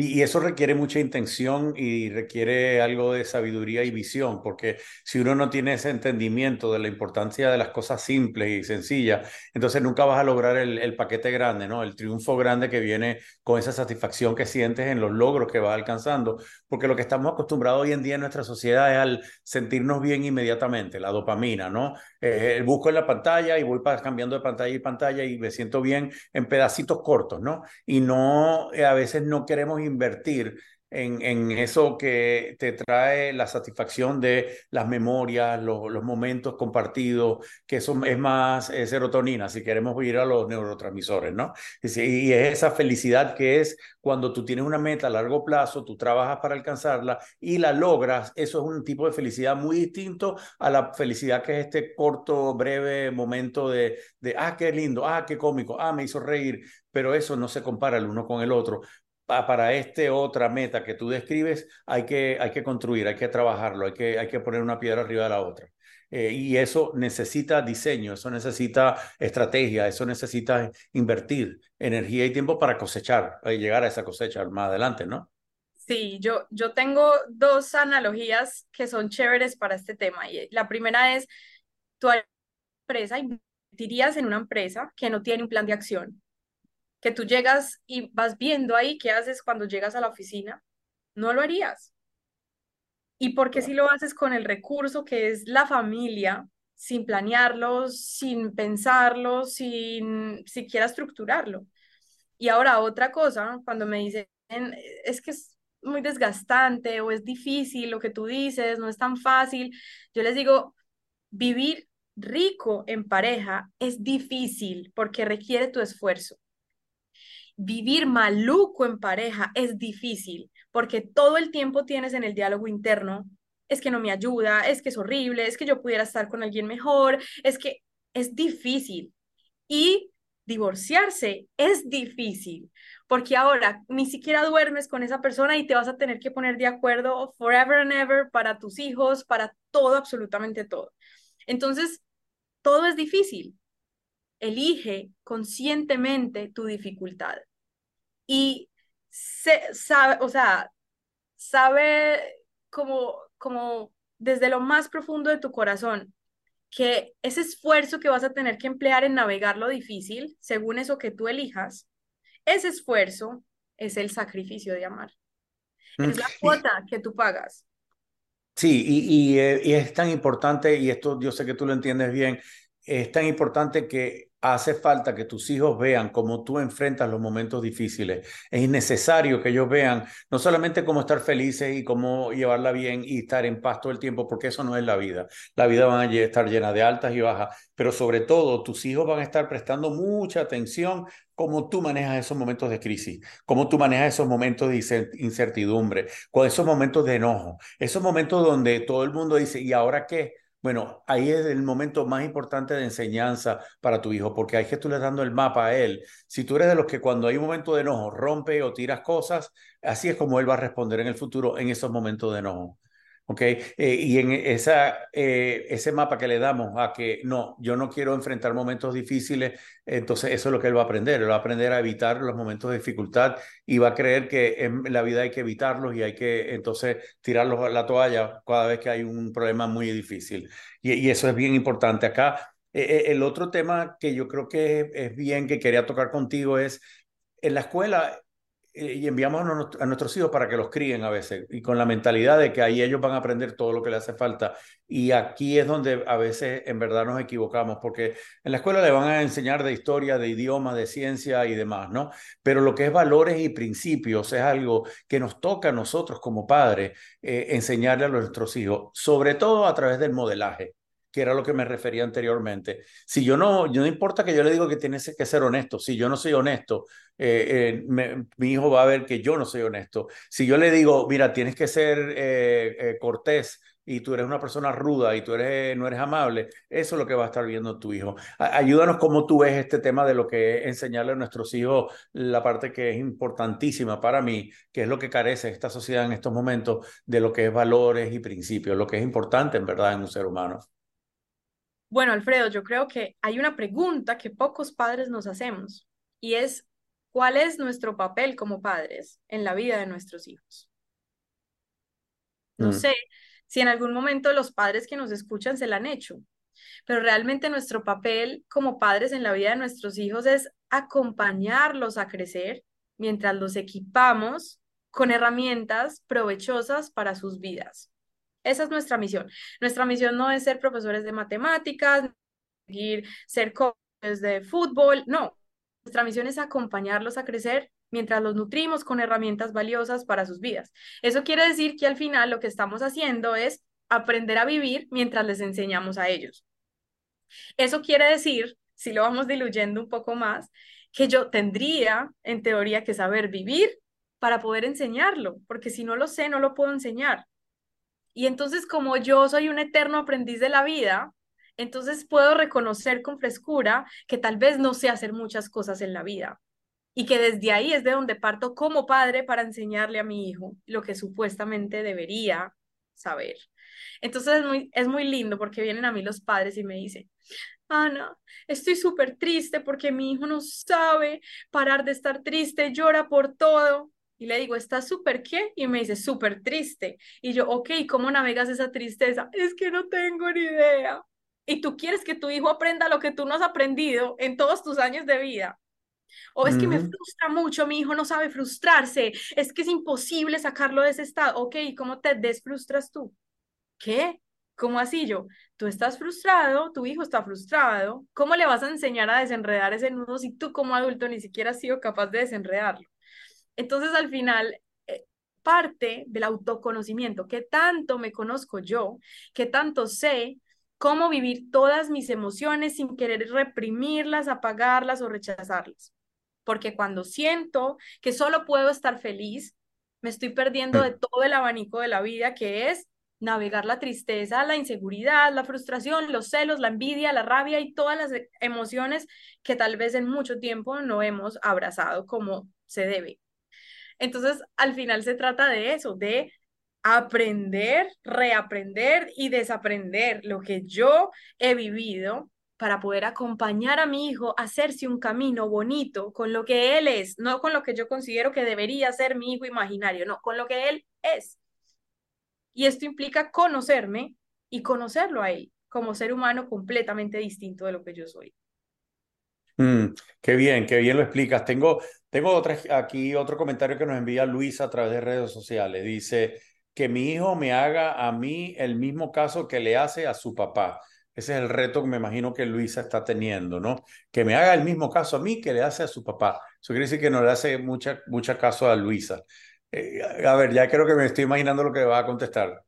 Y, eso requiere mucha intención y requiere algo de sabiduría y visión, porque si uno no tiene ese entendimiento de la importancia de las cosas simples y sencillas, entonces nunca vas a lograr el, paquete grande, ¿no? El triunfo grande que viene con esa satisfacción que sientes en los logros que vas alcanzando, porque lo que estamos acostumbrados hoy en día en nuestra sociedad es al sentirnos bien inmediatamente, la dopamina, ¿no? Eh, busco en la pantalla y voy cambiando de pantalla y pantalla y me siento bien en pedacitos cortos, ¿no? Y no, eh, a veces no queremos invertir en, eso que te trae la satisfacción de las memorias, los, momentos compartidos, que eso es más serotonina, si queremos ir a los neurotransmisores, ¿no? Y, es esa felicidad que es cuando tú tienes una meta a largo plazo, tú trabajas para alcanzarla y la logras, eso es un tipo de felicidad muy distinto a la felicidad que es este corto, breve momento de, de ah, qué lindo, ah, qué cómico, ah, me hizo reír, pero eso no se compara el uno con el otro para este otra meta que tú describes, hay que, hay que construir, hay que trabajarlo, hay que, hay que poner una piedra arriba de la otra. Eh, y eso necesita diseño, eso necesita estrategia, eso necesita invertir energía y tiempo para cosechar, y llegar a esa cosecha más adelante, ¿no? Sí, yo, yo tengo dos analogías que son chéveres para este tema. Y la primera es, tu empresa invertirías en una empresa que no tiene un plan de acción que tú llegas y vas viendo ahí qué haces cuando llegas a la oficina, no lo harías. ¿Y porque si lo haces con el recurso que es la familia, sin planearlo, sin pensarlo, sin siquiera estructurarlo? Y ahora otra cosa, cuando me dicen, es que es muy desgastante o es difícil lo que tú dices, no es tan fácil, yo les digo, vivir rico en pareja es difícil porque requiere tu esfuerzo. Vivir maluco en pareja es difícil porque todo el tiempo tienes en el diálogo interno, es que no me ayuda, es que es horrible, es que yo pudiera estar con alguien mejor, es que es difícil. Y divorciarse es difícil, porque ahora ni siquiera duermes con esa persona y te vas a tener que poner de acuerdo forever and ever para tus hijos, para todo, absolutamente todo. Entonces, todo es difícil. Elige conscientemente tu dificultad. Y se, sabe, o sea, sabe como, como desde lo más profundo de tu corazón que ese esfuerzo que vas a tener que emplear en navegar lo difícil, según eso que tú elijas, ese esfuerzo es el sacrificio de amar. Es la mm, cuota que tú pagas. Sí, y, eh, y, es tan importante, y esto yo sé que tú lo entiendes bien, es tan importante que hace falta que tus hijos vean cómo tú enfrentas los momentos difíciles. Es necesario que ellos vean no solamente cómo estar felices y cómo llevarla bien y estar en paz todo el tiempo, porque eso no es la vida. La vida va a estar llena de altas y bajas, pero sobre todo tus hijos van a estar prestando mucha atención cómo tú manejas esos momentos de crisis, cómo tú manejas esos momentos de incertidumbre, con esos momentos de enojo, esos momentos donde todo el mundo dice, ¿y ahora qué? Bueno, ahí es el momento más importante de enseñanza para tu hijo, porque hay que tú le dando el mapa a él. Si tú eres de los que cuando hay un momento de enojo rompe o tiras cosas, así es como él va a responder en el futuro en esos momentos de enojo. ¿Ok? Eh, y en esa, eh, ese mapa que le damos a que no, yo no quiero enfrentar momentos difíciles, entonces eso es lo que él va a aprender, él va a aprender a evitar los momentos de dificultad y va a creer que en la vida hay que evitarlos y hay que entonces tirarlos a la toalla cada vez que hay un problema muy difícil. Y, y eso es bien importante. Acá, eh, el otro tema que yo creo que es bien que quería tocar contigo es, en la escuela eh, y enviamos a nuestros hijos para que los críen a veces y con la mentalidad de que ahí ellos van a aprender todo lo que les hace falta. Y aquí es donde a veces en verdad nos equivocamos, porque en la escuela le van a enseñar de historia, de idioma, de ciencia y demás, ¿no? Pero lo que es valores y principios es algo que nos toca a nosotros como padres eh, enseñarle a nuestros hijos, sobre todo a través del modelaje que era lo que me refería anteriormente. Si yo no, no importa que yo le digo que tienes que ser honesto, si yo no soy honesto, eh, eh, mi hijo va a ver que yo no soy honesto. Si yo le digo, mira, tienes que ser eh, cortés y tú eres una persona ruda y tú eres, no eres amable, eso es lo que va a estar viendo tu hijo. ayúdanos cómo tú ves este tema de lo que es enseñarle a nuestros hijos la parte que es importantísima para mí, que es lo que carece esta sociedad en estos momentos de lo que es valores y principios, lo que es importante en verdad en un ser humano. Bueno, Alfredo, yo creo que hay una pregunta que pocos padres nos hacemos y es, ¿cuál es nuestro papel como padres en la vida de nuestros hijos? No mm. sé si en algún momento los padres que nos escuchan se la han hecho, pero realmente nuestro papel como padres en la vida de nuestros hijos es acompañarlos a crecer mientras los equipamos con herramientas provechosas para sus vidas. Esa es nuestra misión. Nuestra misión no es ser profesores de matemáticas, ser coaches de fútbol, no. Nuestra misión es acompañarlos a crecer mientras los nutrimos con herramientas valiosas para sus vidas. Eso quiere decir que al final lo que estamos haciendo es aprender a vivir mientras les enseñamos a ellos. Eso quiere decir, si lo vamos diluyendo un poco más, que yo tendría, en teoría, que saber vivir para poder enseñarlo, porque si no lo sé, no lo puedo enseñar. Y entonces como yo soy un eterno aprendiz de la vida, entonces puedo reconocer con frescura que tal vez no sé hacer muchas cosas en la vida y que desde ahí es de donde parto como padre para enseñarle a mi hijo lo que supuestamente debería saber. Entonces es muy, es muy lindo porque vienen a mí los padres y me dicen, Ana, estoy súper triste porque mi hijo no sabe parar de estar triste, llora por todo. Y le digo, ¿estás súper qué? Y me dice, súper triste. Y yo, ok, ¿cómo navegas esa tristeza? Es que no tengo ni idea. Y tú quieres que tu hijo aprenda lo que tú no has aprendido en todos tus años de vida. O es que me frustra mucho, mi hijo no sabe frustrarse, es que es imposible sacarlo de ese estado. Ok, ¿cómo te desfrustras tú? ¿Qué? ¿Cómo así yo? Tú estás frustrado, tu hijo está frustrado. ¿Cómo le vas a enseñar a desenredar ese nudo si tú como adulto ni siquiera has sido capaz de desenredarlo? Entonces, al final, eh, parte del autoconocimiento, qué tanto me conozco yo, qué tanto sé cómo vivir todas mis emociones sin querer reprimirlas, apagarlas o rechazarlas. Porque cuando siento que solo puedo estar feliz, me estoy perdiendo de todo el abanico de la vida que es navegar la tristeza, la inseguridad, la frustración, los celos, la envidia, la rabia y todas las emociones que tal vez en mucho tiempo no hemos abrazado como se debe. Entonces, al final se trata de eso, de aprender, reaprender y desaprender lo que yo he vivido para poder acompañar a mi hijo a hacerse un camino bonito con lo que él es, no con lo que yo considero que debería ser mi hijo imaginario, no, con lo que él es. Y esto implica conocerme y conocerlo a él como ser humano completamente distinto de lo que yo soy. Mm, qué bien, qué bien lo explicas. Tengo, tengo otra, aquí otro comentario que nos envía Luisa a través de redes sociales. Dice que mi hijo me haga a mí el mismo caso que le hace a su papá. Ese es el reto que me imagino que Luisa está teniendo, ¿no? Que me haga el mismo caso a mí que le hace a su papá. Eso quiere decir que no le hace mucha, mucha caso a Luisa. Eh, a ver, ya creo que me estoy imaginando lo que va a contestar.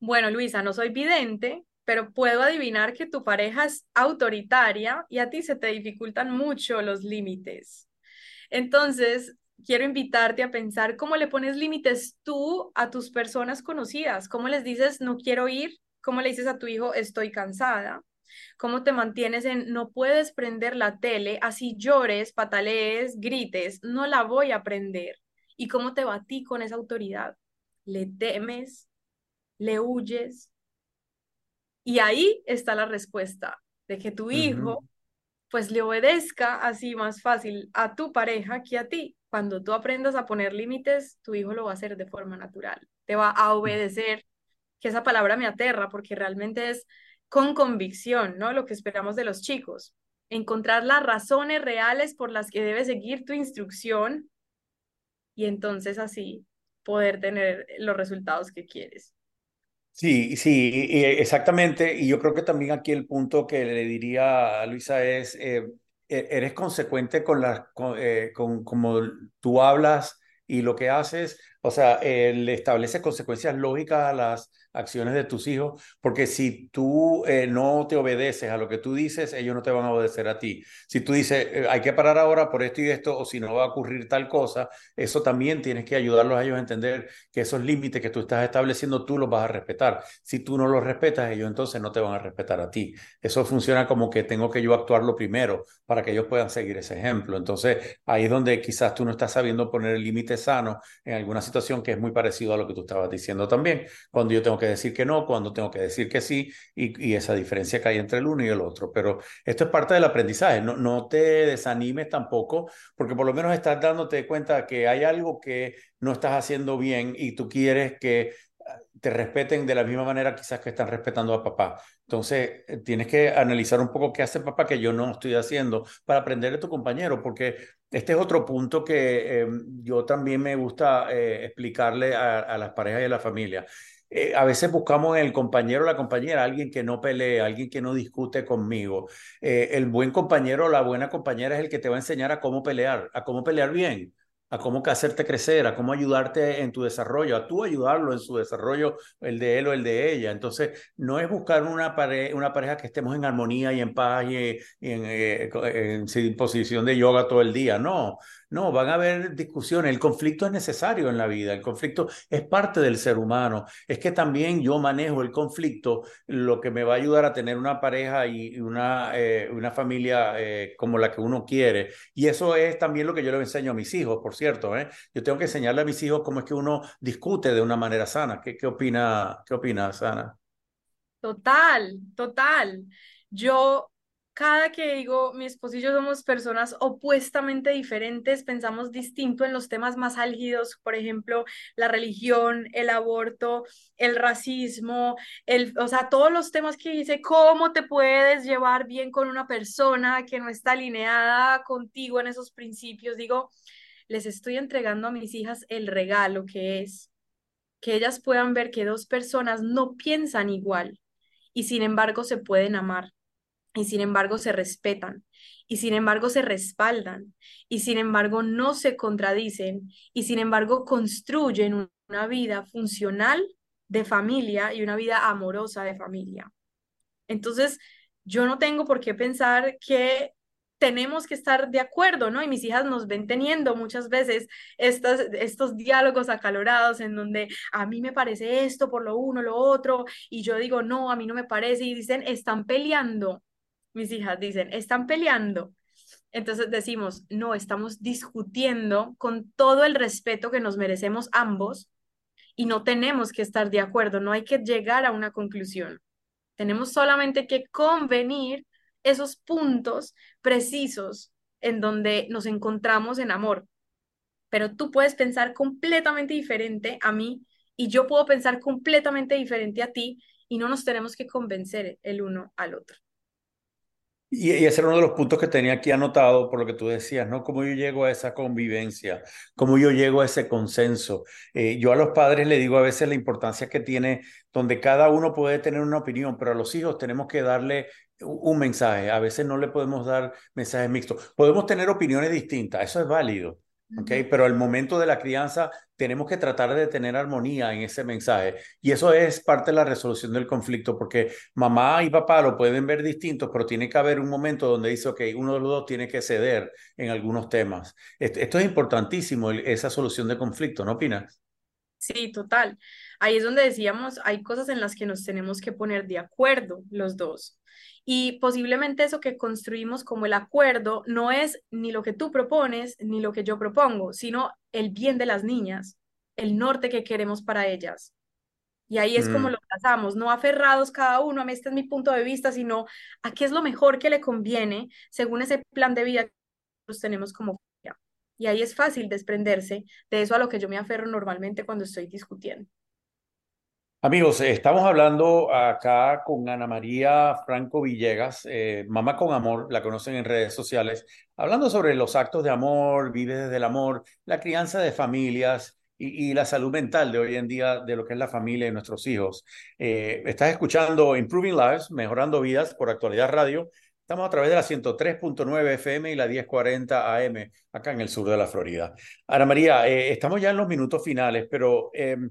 Bueno, Luisa, no soy vidente, pero puedo adivinar que tu pareja es autoritaria y a ti se te dificultan mucho los límites. Entonces, quiero invitarte a pensar cómo le pones límites tú a tus personas conocidas, cómo les dices no quiero ir, cómo le dices a tu hijo estoy cansada, cómo te mantienes en no puedes prender la tele, así llores, patalees, grites, no la voy a prender. ¿Y cómo te ti con esa autoridad? ¿Le temes? ¿Le huyes? Y ahí está la respuesta de que tu hijo pues le obedezca así más fácil a tu pareja que a ti. Cuando tú aprendas a poner límites, tu hijo lo va a hacer de forma natural. Te va a obedecer, que esa palabra me aterra porque realmente es con convicción, ¿no? Lo que esperamos de los chicos. Encontrar las razones reales por las que debes seguir tu instrucción y entonces así poder tener los resultados que quieres. Sí, sí, exactamente. Y yo creo que también aquí el punto que le diría a Luisa es, eh, e-, eres consecuente con, la, eh, con, como tú hablas y lo que haces, o sea, le establece consecuencias lógicas a las acciones de tus hijos, porque si tú eh, no te obedeces a lo que tú dices, ellos no te van a obedecer a ti. Si tú dices, eh, hay que parar ahora por esto y esto, o si no va a ocurrir tal cosa, eso también tienes que ayudarlos a ellos a entender que esos límites que tú estás estableciendo, tú los vas a respetar. Si tú no los respetas, ellos entonces no te van a respetar a ti. Eso funciona como que tengo que yo actuarlo primero para que ellos puedan seguir ese ejemplo. Entonces, ahí es donde quizás tú no estás sabiendo poner el límite sano en alguna situación que es muy parecido a lo que tú estabas diciendo también. Cuando yo tengo que decir que no, cuando tengo que decir que sí, y, esa diferencia que hay entre el uno y el otro. Pero esto es parte del aprendizaje, no, no te desanimes tampoco, porque por lo menos estás dándote cuenta que hay algo que no estás haciendo bien y tú quieres que te respeten de la misma manera quizás que están respetando a papá. Entonces, eh, tienes que analizar un poco qué hace papá que yo no estoy haciendo para aprender de tu compañero, porque este es otro punto que em, yo también me gusta eh, explicarle a, las parejas y a la familia. Eh, a veces buscamos en el compañero o la compañera alguien que no pelee, alguien que no discute conmigo. el buen compañero o la buena compañera es el que te va a enseñar a cómo pelear, a cómo pelear bien a cómo hacerte crecer, a cómo ayudarte en tu desarrollo, a tú ayudarlo en su desarrollo, el de él o el de ella. Entonces, no es buscar una, una pareja que estemos en armonía y en paz y, en, eh, en, posición de yoga todo el día. No, no, van a haber discusiones. El conflicto es necesario en la vida. El conflicto es parte del ser humano. Es que también yo manejo el conflicto, lo que me va a ayudar a tener una pareja y una, eh, una familia eh, como la que uno quiere. Y eso es también lo que yo le enseño a mis hijos, por cierto. ¿eh? Yo tengo que enseñarle a mis hijos cómo es que uno discute de una manera sana. ¿Qué, qué opina, qué opina Sana? Total, total. Yo cada que digo, mi esposo y yo somos personas opuestamente diferentes, pensamos distinto en los temas más álgidos, por ejemplo, la religión, el aborto, el racismo, el, o sea, todos los temas que dice, cómo te puedes llevar bien con una persona que no está alineada contigo en esos principios. Digo, les estoy entregando a mis hijas el regalo que es que ellas puedan ver que dos personas no piensan igual y sin embargo se pueden amar y sin embargo se respetan y sin embargo se respaldan y sin embargo no se contradicen y sin embargo construyen una vida funcional de familia y una vida amorosa de familia. Entonces, yo no tengo por qué pensar que tenemos que estar de acuerdo, ¿no? Y mis hijas nos ven teniendo muchas veces estos, estos diálogos acalorados en donde a mí me parece esto por lo uno, lo otro, y yo digo, no, a mí no me parece, y dicen, están peleando, mis hijas dicen, están peleando. Entonces decimos, no, estamos discutiendo con todo el respeto que nos merecemos ambos y no tenemos que estar de acuerdo, no hay que llegar a una conclusión. Tenemos solamente que convenir esos puntos precisos en donde nos encontramos en amor. Pero tú puedes pensar completamente diferente a mí y yo puedo pensar completamente diferente a ti y no nos tenemos que convencer el uno al otro. Y, ese era uno de los puntos que tenía aquí anotado por lo que tú decías, ¿no? Cómo yo llego a esa convivencia, cómo yo llego a ese consenso. Eh, yo a los padres le digo a veces la importancia que tiene, donde cada uno puede tener una opinión, pero a los hijos tenemos que darle un mensaje. A veces no le podemos dar mensajes mixtos. Podemos tener opiniones distintas, eso es válido. Okay, pero al momento de la crianza tenemos que tratar de tener armonía en ese mensaje. Y eso es parte de la resolución del conflicto, porque mamá y papá lo pueden ver distintos, pero tiene que haber un momento donde dice, ok, uno de los dos tiene que ceder en algunos temas. Esto, es importantísimo, esa solución de conflicto, ¿no opinas? Sí, total. Ahí es donde decíamos, hay cosas en las que nos tenemos que poner de acuerdo los dos. Y posiblemente eso que construimos como el acuerdo no es ni lo que tú propones ni lo que yo propongo, sino el bien de las niñas, el norte que queremos para ellas. Y ahí es como mm. lo trazamos, no aferrados cada uno, a mí este es mi punto de vista, sino a qué es lo mejor que le conviene según ese plan de vida que nosotros tenemos como familia. Y ahí es fácil desprenderse de eso a lo que yo me aferro normalmente cuando estoy discutiendo. Amigos, estamos hablando acá con Ana María Franco Villegas, eh, Mamá con Amor, la conocen en redes sociales, hablando sobre los actos de amor, vive desde el amor, la crianza de familias y, la salud mental de hoy en día de lo que es la familia y nuestros hijos. Eh, estás escuchando Improving Lives, Mejorando Vidas por Actualidad Radio. Estamos a través de la 103.9 FM y la 1040 AM, acá en el sur de la Florida. Ana María, eh, estamos ya en los minutos finales, pero em,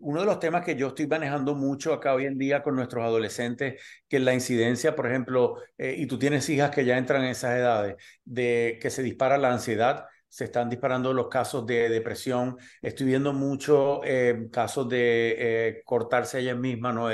uno de los temas que yo estoy manejando mucho acá hoy en día con nuestros adolescentes, que la incidencia, por ejemplo, eh, y tú tienes hijas que ya entran en esas edades, de que se dispara la ansiedad, se están disparando los casos de depresión. Estoy viendo muchos eh, casos de eh, cortarse ellas mismas, ¿no?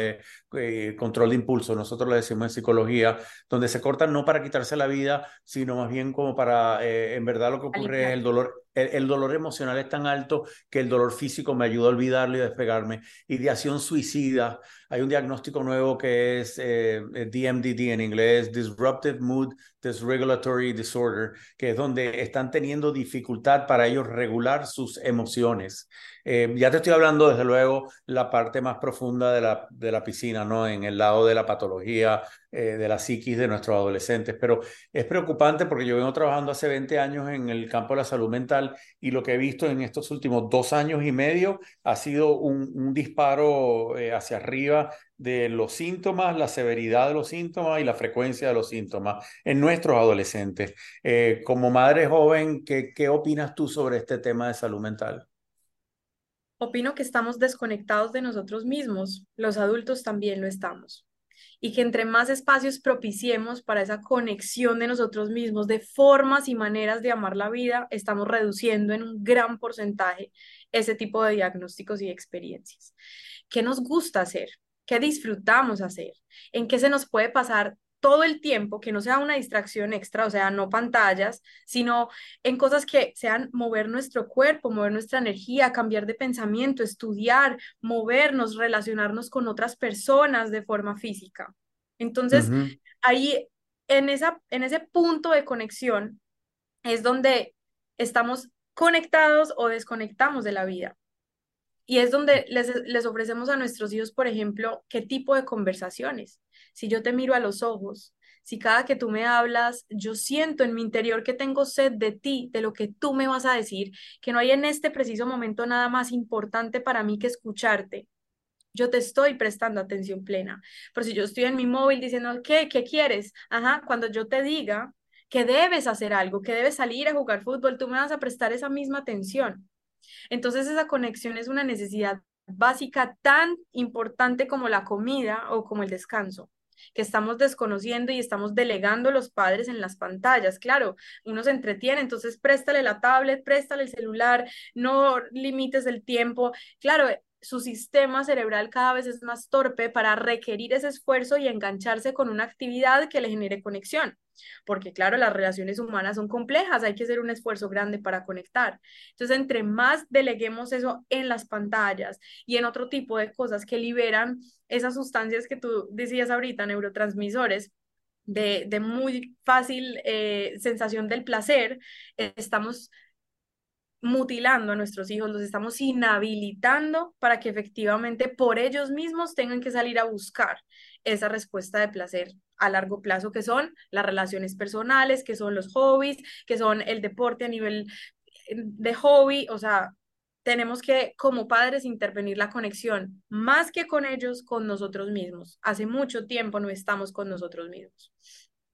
Control de impulso, nosotros lo decimos en psicología, donde se cortan no para quitarse la vida, sino más bien como para, en verdad lo que ocurre es el dolor, el, dolor emocional es tan alto que el dolor físico me ayuda a olvidarlo y despegarme. Ideación suicida. Hay un diagnóstico nuevo que es DMDD eh, en inglés, Disruptive Mood Dysregulatory Disorder, que es donde están teniendo dificultad para ellos regular sus emociones. Eh, ya te estoy hablando, desde luego, la parte más profunda de la, de la piscina, ¿no? En el lado de la patología, eh, de la psiquis de nuestros adolescentes. Pero es preocupante porque yo vengo trabajando hace 20 años en el campo de la salud mental y lo que he visto en estos últimos dos años y medio ha sido un, disparo eh, hacia arriba de los síntomas, la severidad de los síntomas y la frecuencia de los síntomas en nuestros adolescentes. como madre joven, ¿qué, ¿qué opinas tú sobre este tema de salud mental? Opino que estamos desconectados de nosotros mismos, los adultos también lo estamos, y que entre más espacios propiciemos para esa conexión de nosotros mismos, de formas y maneras de amar la vida, estamos reduciendo en un gran porcentaje ese tipo de diagnósticos y experiencias. ¿Qué nos gusta hacer? ¿Qué disfrutamos hacer? ¿En qué se nos puede pasar todo el tiempo, que no sea una distracción extra, o sea, no pantallas, sino en cosas que sean mover nuestro cuerpo, mover nuestra energía, cambiar de pensamiento, estudiar, movernos, relacionarnos con otras personas de forma física. Entonces, ahí en, esa, en ese punto de conexión es donde estamos conectados o desconectamos de la vida. Y es donde les, les, ofrecemos a nuestros hijos, por ejemplo, qué tipo de conversaciones. Si yo te miro a los ojos, si cada que tú me hablas, yo siento en mi interior que tengo sed de ti, de lo que tú me vas a decir, que no hay en este preciso momento nada más importante para mí que escucharte. Yo te estoy prestando atención plena. Pero si yo estoy en mi móvil diciendo, ¿qué? ¿Qué quieres? Ajá, cuando yo te diga que debes hacer algo, que debes salir a jugar fútbol, tú me vas a prestar esa misma atención. Entonces esa conexión es una necesidad básica tan importante como la comida o como el descanso que estamos desconociendo y estamos delegando los padres en las pantallas. Claro, uno se entretiene, entonces préstale la tablet, préstale el celular, no limites el tiempo. Claro, su sistema cerebral cada vez es más torpe para requerir ese esfuerzo y engancharse con una actividad que le genere conexión porque claro, las relaciones humanas son complejas, hay que hacer un esfuerzo grande para conectar. Entonces, entre más deleguemos eso en las pantallas y en otro tipo de cosas que liberan esas sustancias que tú decías ahorita, neurotransmisores, de, de muy fácil eh, sensación del placer, estamos mutilando a nuestros hijos, los estamos inhabilitando para que efectivamente por ellos mismos tengan que salir a buscar esa respuesta de placer a largo plazo, que son las relaciones personales, que son los hobbies, que son el deporte a nivel eh, de hobby, o sea, tenemos que como padres intervenir la conexión, más que con ellos, con nosotros mismos. Hace mucho tiempo no estamos con nosotros mismos.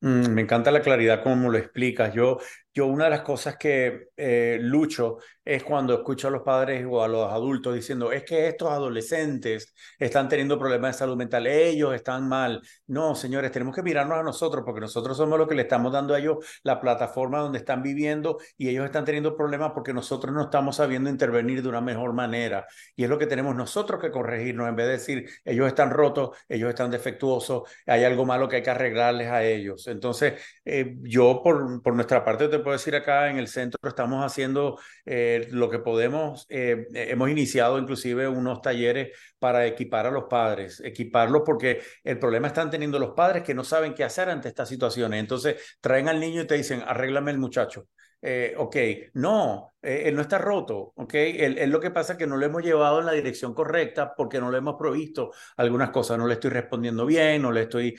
Mm, me encanta la claridad como lo explicas. Yo yo una de las cosas que eh, lucho es cuando escucho a los padres o a los adultos diciendo, es que estos adolescentes están teniendo problemas de salud mental, ellos están mal. No, señores, tenemos que mirarnos a nosotros porque nosotros somos los que le estamos dando a ellos la plataforma donde están viviendo y ellos están teniendo problemas porque nosotros no estamos sabiendo intervenir de una mejor manera. Y es lo que tenemos nosotros que corregirnos en vez de decir, ellos están rotos, ellos están defectuosos, hay algo malo que hay que arreglarles a ellos. Entonces, eh, yo por, por nuestra parte te puedo decir acá en el centro, estamos haciendo eh, lo que podemos. Eh, hemos iniciado inclusive unos talleres para equipar a los padres, equiparlos porque el problema están teniendo los padres que no saben qué hacer ante estas situaciones. Entonces traen al niño y te dicen, arréglame el muchacho. Eh, ok, no, él no está roto, ok, él, lo que pasa es que no lo hemos llevado en la dirección correcta porque no le hemos provisto algunas cosas, no le estoy respondiendo bien, no le estoy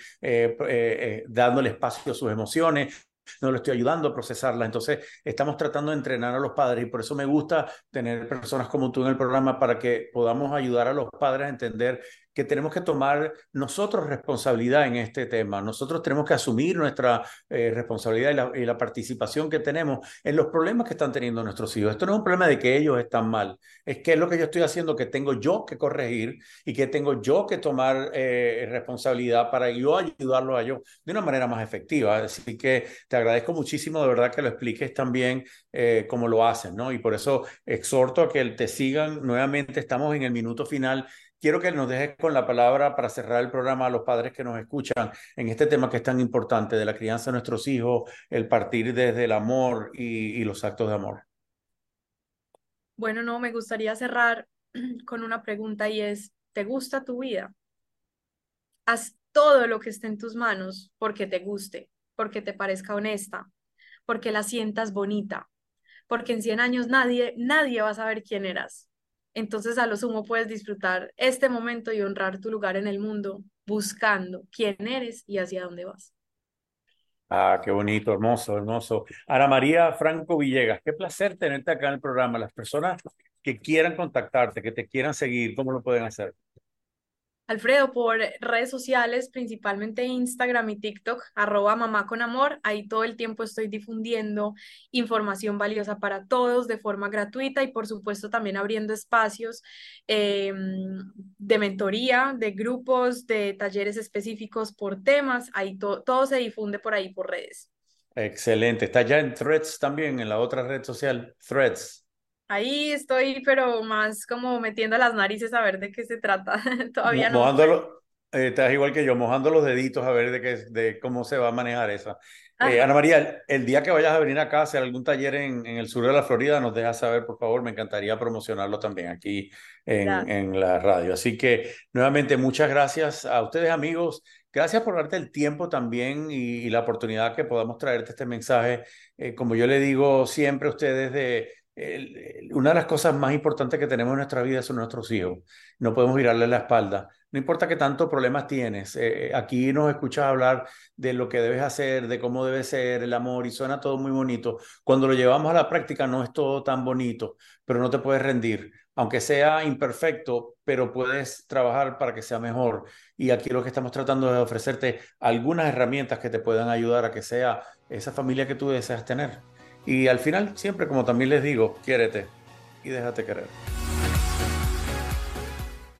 dando el espacio a sus emociones, no lo estoy ayudando a procesarla. Entonces, estamos tratando de entrenar a los padres y por eso me gusta tener personas como tú en el programa para que podamos ayudar a los padres a entender que tenemos que tomar nosotros responsabilidad en este tema. Nosotros tenemos que asumir nuestra eh, responsabilidad y la, participación que tenemos en los problemas que están teniendo nuestros hijos. Esto no es un problema de que ellos están mal, es que es lo que yo estoy haciendo que tengo yo que corregir y que tengo yo que tomar eh, responsabilidad para yo ayudarlos a ellos de una manera más efectiva. Así que te agradezco muchísimo de verdad que lo expliques también eh, cómo lo hacen, ¿no? Y por eso exhorto a que te sigan. Nuevamente estamos en el minuto final quiero que nos dejes con la palabra para cerrar el programa a los padres que nos escuchan en este tema que es tan importante de la crianza de nuestros hijos, el partir desde el amor y, los actos de amor. Bueno, no, me gustaría cerrar con una pregunta y es, ¿te gusta tu vida? Haz todo lo que esté en tus manos porque te guste, porque te parezca honesta, porque la sientas bonita, porque en 100 años nadie, nadie va a saber quién eras entonces a lo sumo puedes disfrutar este momento y honrar tu lugar en el mundo buscando quién eres y hacia dónde vas. Ah, qué bonito, hermoso, hermoso. Ana María Franco Villegas, qué placer tenerte acá en el programa. Las personas que quieran contactarte, que te quieran seguir, ¿cómo lo pueden hacer? Alfredo, por redes sociales, principalmente Instagram y TikTok, arroba mamá con amor. Ahí todo el tiempo estoy difundiendo información valiosa para todos de forma gratuita y por supuesto también abriendo espacios em, de mentoría, de grupos, de talleres específicos por temas. Ahí todo se difunde por ahí por redes. Excelente. Está ya en Threads también, en la otra red social, Threads. Ahí estoy, pero más como metiendo las narices a ver de qué se trata. Todavía no. Eh, estás igual que yo, mojando los deditos a ver de, qué, de cómo se va a manejar esa. Eh, Ana María, el, día que vayas a venir acá a hacer algún taller en, en, el sur de la Florida, nos dejas saber, por favor. Me encantaría promocionarlo también aquí en, en la radio. Así que, nuevamente, muchas gracias a ustedes, amigos. Gracias por darte el tiempo también y, la oportunidad que podamos traerte este mensaje. Eh, como yo le digo siempre a ustedes, de, una de las cosas más importantes que tenemos en nuestra vida son nuestros hijos. No podemos girarle la espalda. No importa qué tantos problemas tienes. Eh, aquí nos escuchas hablar de lo que debes hacer, de cómo debe ser el amor y suena todo muy bonito. Cuando lo llevamos a la práctica no es todo tan bonito, pero no te puedes rendir. Aunque sea imperfecto, pero puedes trabajar para que sea mejor. Y aquí lo que estamos tratando es ofrecerte algunas herramientas que te puedan ayudar a que sea esa familia que tú deseas tener. Y al final, siempre, como también les digo, quiérete y déjate querer.